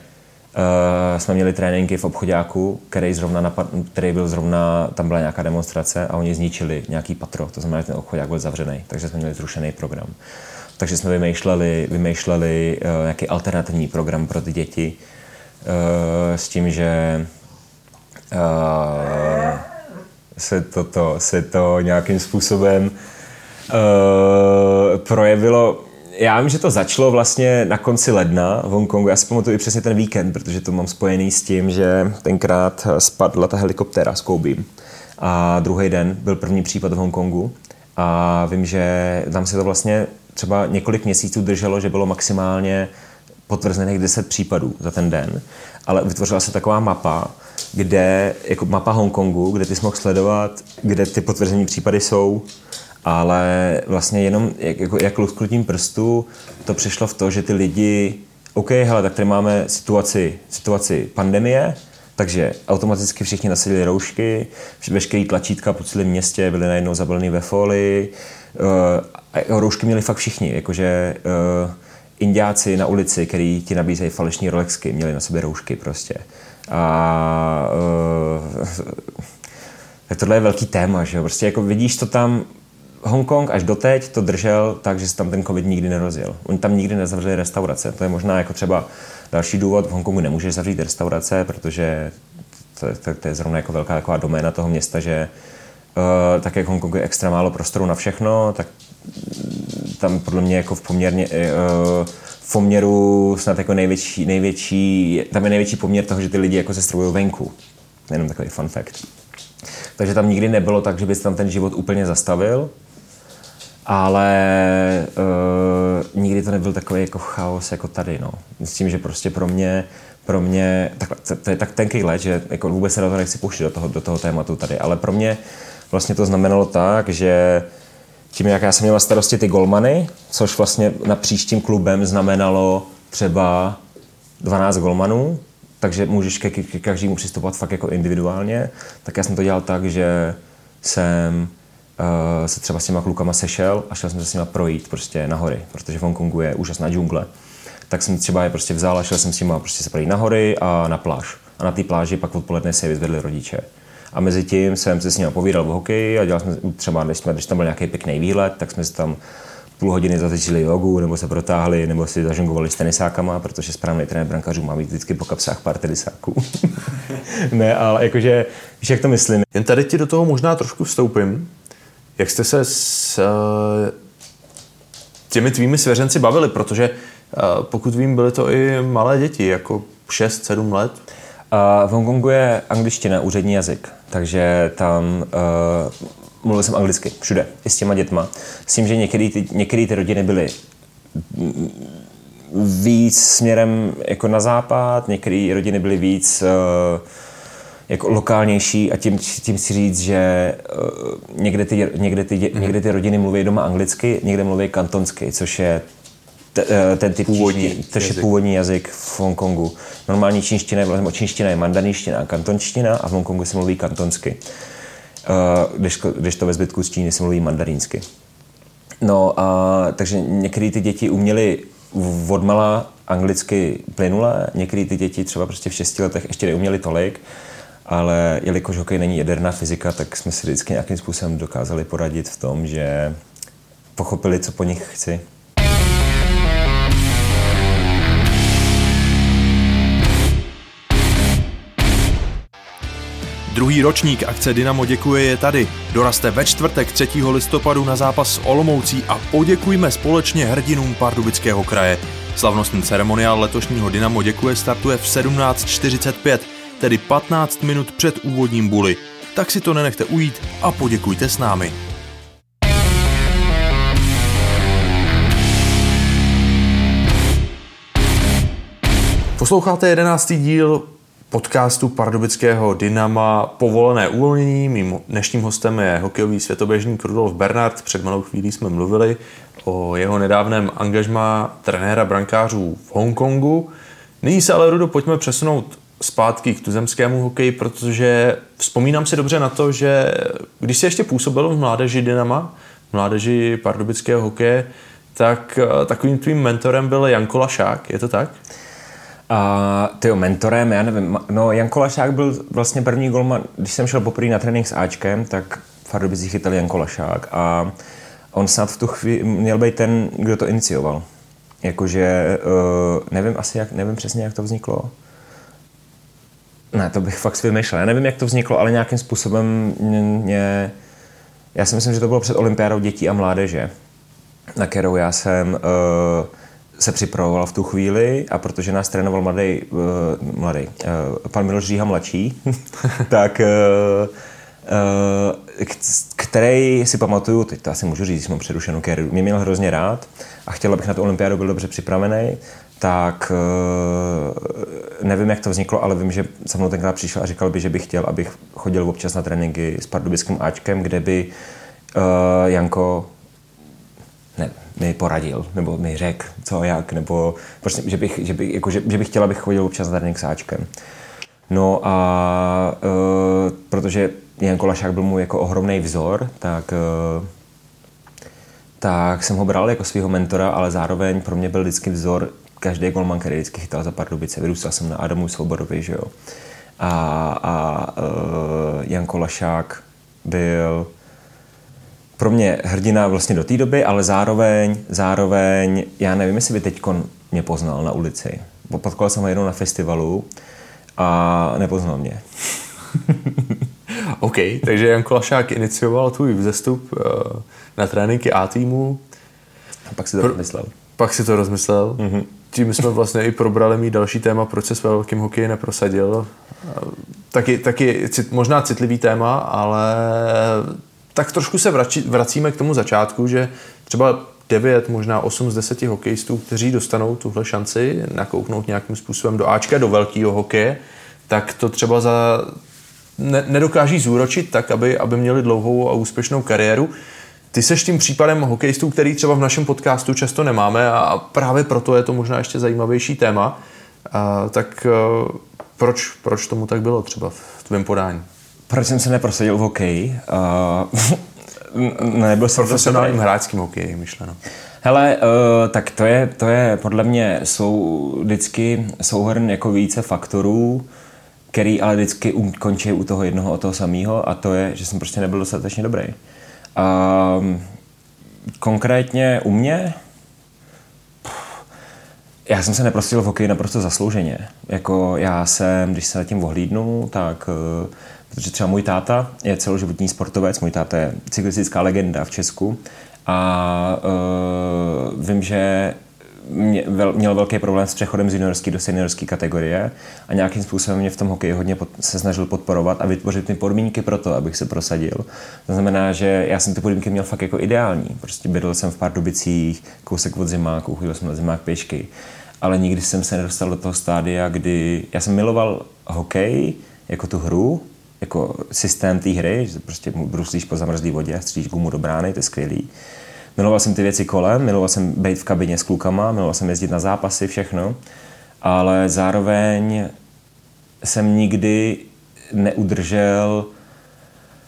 Uh, jsme měli tréninky v obchodáku, který, zrovna napad, který byl zrovna, tam byla nějaká demonstrace a oni zničili nějaký patro, to znamená, že ten obchodák byl zavřený, takže jsme měli zrušený program. Takže jsme vymýšleli, vymýšleli uh, nějaký alternativní program pro ty děti uh, s tím, že uh, se, to, se to nějakým způsobem uh, projevilo já vím, že to začalo vlastně na konci ledna v Hongkongu. Já si pamatuju i přesně ten víkend, protože to mám spojený s tím, že tenkrát spadla ta helikoptéra s Koubím. A druhý den byl první případ v Hongkongu. A vím, že tam se to vlastně třeba několik měsíců drželo, že bylo maximálně potvrzených 10 případů za ten den. Ale vytvořila se taková mapa, kde, jako mapa Hongkongu, kde ty jsi mohl sledovat, kde ty potvrzené případy jsou ale vlastně jenom jak, jako, jak lusknutím prstu to přišlo v to, že ty lidi, OK, hele, tak tady máme situaci, situaci pandemie, takže automaticky všichni nasadili roušky, veškerý tlačítka po celém městě byly najednou zabalený ve folii. Uh, roušky měli fakt všichni, jakože uh, indiáci na ulici, který ti nabízejí falešní Rolexky, měli na sobě roušky prostě. A uh, tak (laughs) tohle je velký téma, že jo? Prostě jako vidíš to tam, Hongkong až doteď to držel tak, že se tam ten covid nikdy nerozjel. Oni tam nikdy nezavřeli restaurace. To je možná jako třeba další důvod. V Hongkongu nemůžeš zavřít restaurace, protože to, to, to je zrovna jako velká taková doména toho města, že uh, tak jak Hongkongu je extra málo prostoru na všechno, tak tam podle mě jako v poměrně uh, v poměru snad jako největší, největší, tam je největší poměr toho, že ty lidi jako se stravují venku. Jenom takový fun fact. Takže tam nikdy nebylo tak, že by tam ten život úplně zastavil, ale uh, nikdy to nebyl takový jako chaos jako tady, no. Myslím, že prostě pro mě, pro mě, takhle, to, to je tak tenký let, že jako vůbec se do toho nechci pouštět do toho, do toho tématu tady, ale pro mě vlastně to znamenalo tak, že tím, jak já jsem měla starosti ty golmany, což vlastně na příštím klubem znamenalo třeba 12 golmanů, takže můžeš ke, ke každému přistupovat fakt jako individuálně, tak já jsem to dělal tak, že jsem uh, se třeba s těma klukama sešel a šel jsem se s nima projít prostě na hory, protože v Hongkongu je úžasná džungle. Tak jsem třeba je prostě vzal a šel jsem s nima prostě se projít na hory a na pláž. A na té pláži pak odpoledne se vyzvedli rodiče. A mezi tím jsem se s nimi povídal o hokeji a dělal jsme třeba, když, jsme, když tam byl nějaký pěkný výlet, tak jsme si tam půl hodiny zatečili jogu, nebo se protáhli, nebo si zažungovali s tenisákama, protože správný trenér brankařů má mít vždycky po kapsách pár tenisáků. (laughs) ne, ale jakože, víš, jak to myslím. Jen tady ti do toho možná trošku vstoupím. Jak jste se s uh, těmi tvými svěřenci bavili, protože uh, pokud vím, byly to i malé děti, jako 6-7 let. Uh, v Hongkongu je angličtina úřední jazyk, takže tam uh, mluvil jsem anglicky všude, i s těma dětma. S tím, že některé ty, některé ty rodiny byly víc směrem jako na západ, některé rodiny byly víc uh, jako lokálnější a tím, tím si říct, že uh, někde, ty, někde, ty, mm. někde ty rodiny mluví doma anglicky, někde mluví kantonsky, což je t, uh, ten typ původní, čínští, jazyk. je původní jazyk v Hongkongu. Normální čínština je, vlastně čínština je mandarinština a kantonština a v Hongkongu se mluví kantonsky. Uh, když, když to ve zbytku z Číny se mluví mandarínsky. No a takže některé ty děti uměly odmala anglicky plynule, některé ty děti třeba prostě v 6 letech ještě neuměly tolik, ale jelikož hokej není jaderná fyzika, tak jsme si vždycky nějakým způsobem dokázali poradit v tom, že pochopili, co po nich chci. Druhý ročník akce Dynamo děkuje je tady. Doraste ve čtvrtek 3. listopadu na zápas s Olomoucí a poděkujme společně hrdinům Pardubického kraje. Slavnostní ceremoniál letošního Dynamo děkuje startuje v 17.45, tedy 15 minut před úvodním buly. Tak si to nenechte ujít a poděkujte s námi. Posloucháte jedenáctý díl podcastu pardubického Dynama Povolené uvolnění. Mým dnešním hostem je hokejový světoběžník Rudolf Bernard. Před malou chvílí jsme mluvili o jeho nedávném angažmá trenéra brankářů v Hongkongu. Nyní se ale, Rudo, pojďme přesunout zpátky k tuzemskému hokeji, protože vzpomínám si dobře na to, že když se ještě působil v mládeži Dynama, v mládeži pardubického hokeje, tak eh, takovým tvým mentorem byl Janko Lašák, je to tak? A tyjo, mentorem, já nevím, no Janko Lašák byl vlastně první golman, když jsem šel poprvé na trénink s Ačkem, tak v Pardubicích chytal Janko Lašák a on snad v tu chvíli měl být ten, kdo to inicioval. Jakože, uh, nevím asi, jak, nevím přesně, jak to vzniklo. Ne, to bych fakt vymýšlel. Já nevím, jak to vzniklo, ale nějakým způsobem mě... Já si myslím, že to bylo před olympiádou dětí a mládeže, na kterou já jsem uh, se připravoval v tu chvíli a protože nás trénoval mladý, uh, mladý uh, pan Miloš Říha mladší, (laughs) tak uh, uh, který si pamatuju, teď to asi můžu říct, mám přerušenou kariéru, mě měl hrozně rád a chtěl, abych na tu olympiádu byl dobře připravený, tak uh, nevím, jak to vzniklo, ale vím, že za mnou tenkrát přišel a říkal by, že bych chtěl, abych chodil občas na tréninky s pardubickým Ačkem, kde by uh, Janko ne, mi poradil, nebo mi řekl, co jak, nebo prostě, že bych, že bych, jako, že, že bych chtěla, abych chodil občas na trénink s Ačkem. No a uh, protože Jan Kolašák byl můj jako ohromný vzor, tak, uh, tak jsem ho bral jako svého mentora, ale zároveň pro mě byl vždycky vzor každý golman, který vždycky chytal za Pardubice. Vyrůstal jsem na Adamu Svobodovi, že jo. A, a uh, Jan Kolašák byl pro mě hrdina vlastně do té doby, ale zároveň, zároveň, já nevím, jestli by teď mě poznal na ulici. Potkal jsem ho jednou na festivalu a nepoznal mě. (laughs) OK, takže Jan Kolašák inicioval tvůj vzestup uh, na tréninky A týmu. A pak si to Pro... myslel. pak si to rozmyslel. Mm-hmm. Tím jsme vlastně i probrali mít další téma, proč se s velkým hokeji neprosadil. Taky, taky cit, možná citlivý téma, ale tak trošku se vrací, vracíme k tomu začátku, že třeba 9, možná 8 z 10 hokejistů, kteří dostanou tuhle šanci nakouknout nějakým způsobem do Ačka, do velkého hokeje, tak to třeba za ne, nedokáží zúročit tak, aby, aby měli dlouhou a úspěšnou kariéru. Ty seš tím případem hokejistů, který třeba v našem podcastu často nemáme a právě proto je to možná ještě zajímavější téma. A, tak a, proč, proč tomu tak bylo třeba v tvém podání? Proč jsem se neprosadil v hokeji? Uh, (laughs) nebyl jsem profesionálním hráčským hokejem myšleno. Hele, uh, tak to je, to je podle mě jsou vždycky souhrn jako více faktorů, který ale vždycky končí u toho jednoho o toho samého a to je, že jsem prostě nebyl dostatečně dobrý. Um, konkrétně u mě já jsem se neprostil v hokeji naprosto zaslouženě. Jako já jsem, když se na tím ohlídnu, tak uh, protože třeba můj táta je celoživotní sportovec, můj táta je cyklistická legenda v Česku a uh, vím, že měl velký problém s přechodem z juniorské do seniorské kategorie a nějakým způsobem mě v tom hokeji hodně pod, se snažil podporovat a vytvořit mi podmínky pro to, abych se prosadil. To znamená, že já jsem ty podmínky měl fakt jako ideální. Prostě bydlel jsem v Pardubicích, kousek od zimáku, chodil jsem na zimák pěšky, ale nikdy jsem se nedostal do toho stádia, kdy já jsem miloval hokej jako tu hru, jako systém té hry, že prostě bruslíš po zamrzlé vodě, střílíš gumu do brány, to je skvělý. Miloval jsem ty věci kolem, miloval jsem být v kabině s klukama, miloval jsem jezdit na zápasy, všechno, ale zároveň jsem nikdy neudržel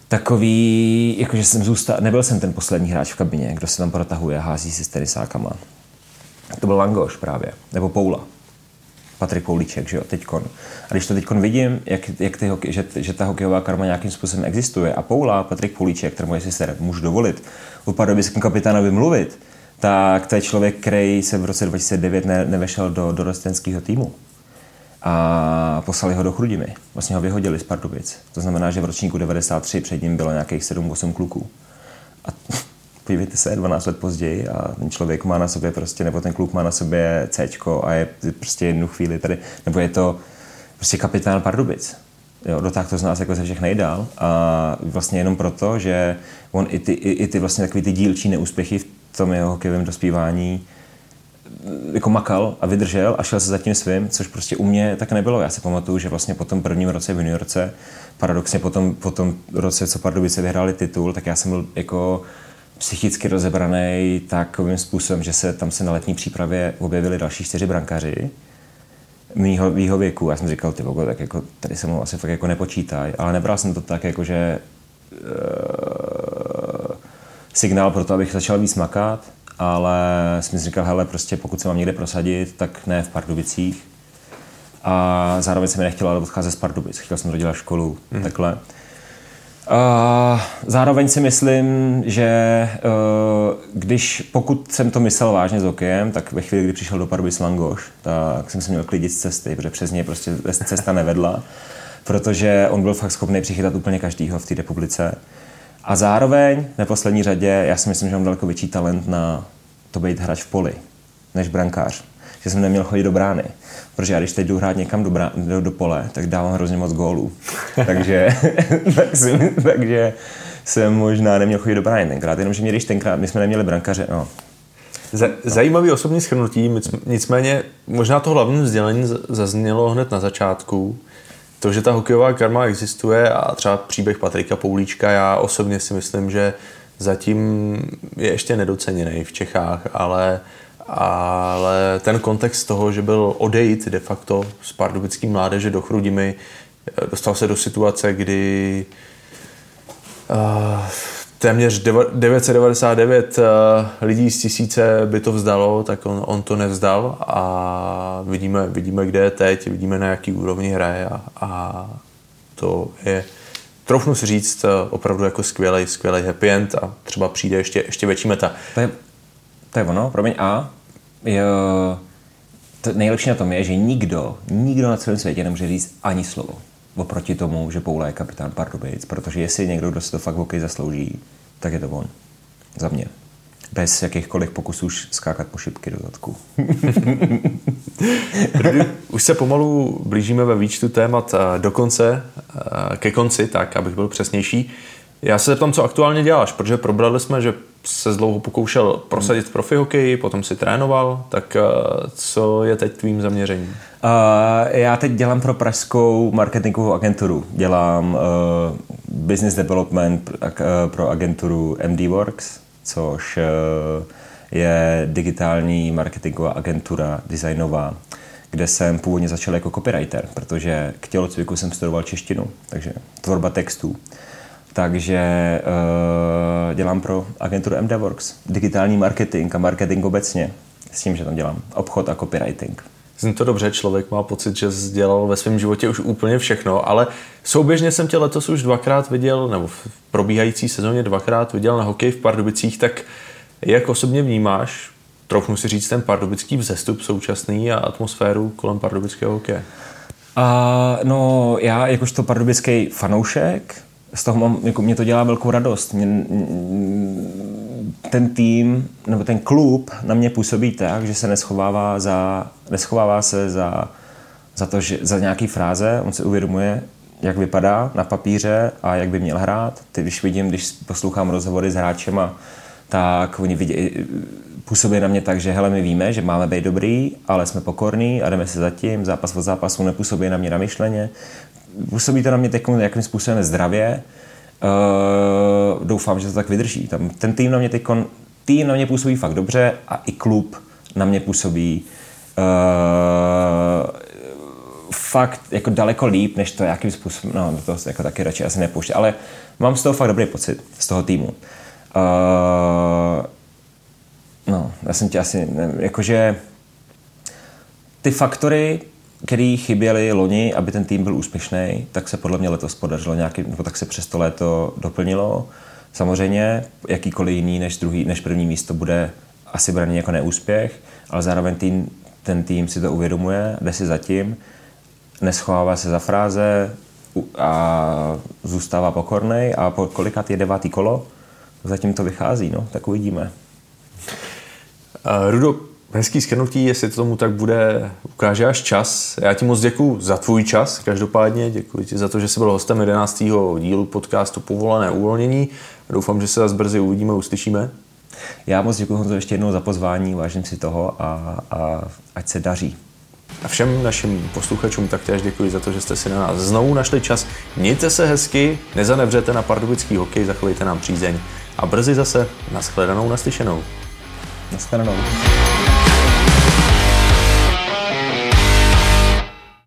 takový, jakože jsem zůstal, nebyl jsem ten poslední hráč v kabině, kdo se tam protahuje a hází si s tenisákama. To byl Langoš právě, nebo Poula. Patrik Koulíček, že jo, teďkon. A když to teďkon vidím, jak, jak ty že, že, ta hokejová karma nějakým způsobem existuje a Poula, Patrik Koulíček, kterému jestli se můžu dovolit, o pardubickém kapitánovi mluvit, tak to je člověk, který se v roce 2009 ne, nevešel do dorostenského týmu a poslali ho do Chrudimy. Vlastně ho vyhodili z Pardubic. To znamená, že v ročníku 93 před ním bylo nějakých 7-8 kluků. A podívejte se, 12 let později a ten člověk má na sobě prostě, nebo ten kluk má na sobě C a je prostě jednu chvíli tady, nebo je to prostě kapitán Pardubic. Jo, dotáhl to z nás jako ze všech nejdál a vlastně jenom proto, že on i ty, i, i ty vlastně takový ty dílčí neúspěchy v tom jeho hokejovém dospívání jako makal a vydržel a šel se za tím svým, což prostě u mě tak nebylo. Já si pamatuju, že vlastně po tom prvním roce v juniorce, paradoxně po tom, po tom roce, co Pardubice vyhráli titul, tak já jsem byl jako psychicky rozebraný takovým způsobem, že se tam se na letní přípravě objevili další čtyři brankaři mýho, mýho věku. Já jsem říkal, ty vogo, tak jako tady se mnou asi fakt jako nepočítaj, ale nebral jsem to tak, jako že uh, signál pro to, abych začal víc makat, ale jsem si říkal, hele, prostě pokud se mám někde prosadit, tak ne v Pardubicích. A zároveň jsem mi nechtěl ale odcházet z Pardubic, chtěl jsem dodělat školu, mm. takhle. Uh, zároveň si myslím, že uh, když, pokud jsem to myslel vážně s hokejem, tak ve chvíli, kdy přišel do Pardubic Langoš, tak jsem se měl klidit z cesty, protože přes něj prostě cesta nevedla, protože on byl fakt schopný přichytat úplně každýho v té republice. A zároveň, v neposlední řadě, já si myslím, že mám daleko větší talent na to být hráč v poli, než brankář. Že jsem neměl chodit do brány. Protože já když teď jdu hrát někam do, brá, do, do pole, tak dávám hrozně moc gólů. (laughs) takže, (laughs) tak si, takže jsem možná neměl chodit do brány tenkrát, jenomže mě když tenkrát, my jsme neměli brankaře, no, Zajímavý osobní schrnutí, nicméně možná to hlavní vzdělení zaznělo hned na začátku. To, že ta hokejová karma existuje a třeba příběh Patrika Poulíčka, já osobně si myslím, že zatím je ještě nedoceněný v Čechách, ale ale ten kontext toho, že byl odejít de facto z pardubickým mládeže do Chrudimy, dostal se do situace, kdy uh, téměř 999 uh, lidí z tisíce by to vzdalo, tak on, on to nevzdal a vidíme, vidíme, kde je teď, vidíme, na jaký úrovni hraje a, a to je troufnu si říct opravdu jako skvělý, skvělý happy end a třeba přijde ještě, ještě větší meta. To je ono, promiň. A jo, to nejlepší na tom je, že nikdo, nikdo na celém světě nemůže říct ani slovo oproti tomu, že Poula je kapitán Pardubic, protože jestli někdo, kdo si to fakt hokej zaslouží, tak je to on. Za mě. bez jakýchkoliv pokusů skákat po šipky do zadku. (laughs) Už se pomalu blížíme ve výčtu témat eh, do konce, eh, ke konci, tak abych byl přesnější. Já se zeptám, co aktuálně děláš, protože probrali jsme, že se dlouho pokoušel prosadit profi hokej, potom si trénoval, tak eh, co je teď tvým zaměřením? Uh, já teď dělám pro pražskou marketingovou agenturu. Dělám uh, business development pro agenturu MD Works, což uh, je digitální marketingová agentura designová, kde jsem původně začal jako copywriter, protože k tělocviku jsem studoval češtinu, takže tvorba textů. Takže uh, dělám pro agenturu MDWorks, digitální marketing a marketing obecně. S tím, že tam dělám obchod a copywriting. Zní to dobře, člověk má pocit, že dělal ve svém životě už úplně všechno, ale souběžně jsem tě letos už dvakrát viděl, nebo v probíhající sezóně dvakrát viděl na hokej v Pardubicích, tak jak osobně vnímáš, troufnu si říct, ten pardubický vzestup současný a atmosféru kolem pardubického hokeje? Uh, no, já jakožto pardubický fanoušek, z toho mám, jako mě to dělá velkou radost. Mě, ten tým nebo ten klub na mě působí tak, že se neschovává, za, neschovává se za, za, to, že, za nějaký fráze, on se uvědomuje, jak vypadá na papíře a jak by měl hrát. Ty, když vidím, když poslouchám rozhovory s hráčema, tak oni vidí, působí na mě tak, že hele, my víme, že máme být dobrý, ale jsme pokorní a jdeme se zatím, zápas od zápasu nepůsobí na mě namyšleně, působí to na mě teď jakým způsobem zdravě. Uh, doufám, že to tak vydrží. Tam, ten tým na mě teď tým na mě působí fakt dobře a i klub na mě působí uh, fakt jako daleko líp, než to, jakým způsobem, no to jako taky radši asi nepouště, ale mám z toho fakt dobrý pocit, z toho týmu. Uh, no, já jsem tě asi, ne, jakože ty faktory, který chyběly loni, aby ten tým byl úspěšný, tak se podle mě letos podařilo nějaký, nebo tak se přes to léto doplnilo. Samozřejmě jakýkoliv jiný než, druhý, než první místo bude asi braný jako neúspěch, ale zároveň tým, ten tým si to uvědomuje, jde si zatím, neschovává se za fráze a zůstává pokorný a po kolikat je devátý kolo, zatím to vychází, no, tak uvidíme. Uh, Rudo, Hezký skrnutí, jestli to tomu tak bude, ukáže až čas. Já ti moc děkuji za tvůj čas, každopádně děkuji ti za to, že jsi byl hostem 11. dílu podcastu Povolené uvolnění. Doufám, že se vás brzy uvidíme, uslyšíme. Já moc děkuji Honzo ještě jednou za pozvání, vážím si toho a, a ať se daří. A všem našim posluchačům taktéž děkuji za to, že jste si na nás znovu našli čas. Mějte se hezky, nezanevřete na pardubický hokej, zachovejte nám přízeň a brzy zase nashledanou, naslyšenou. Nashledanou.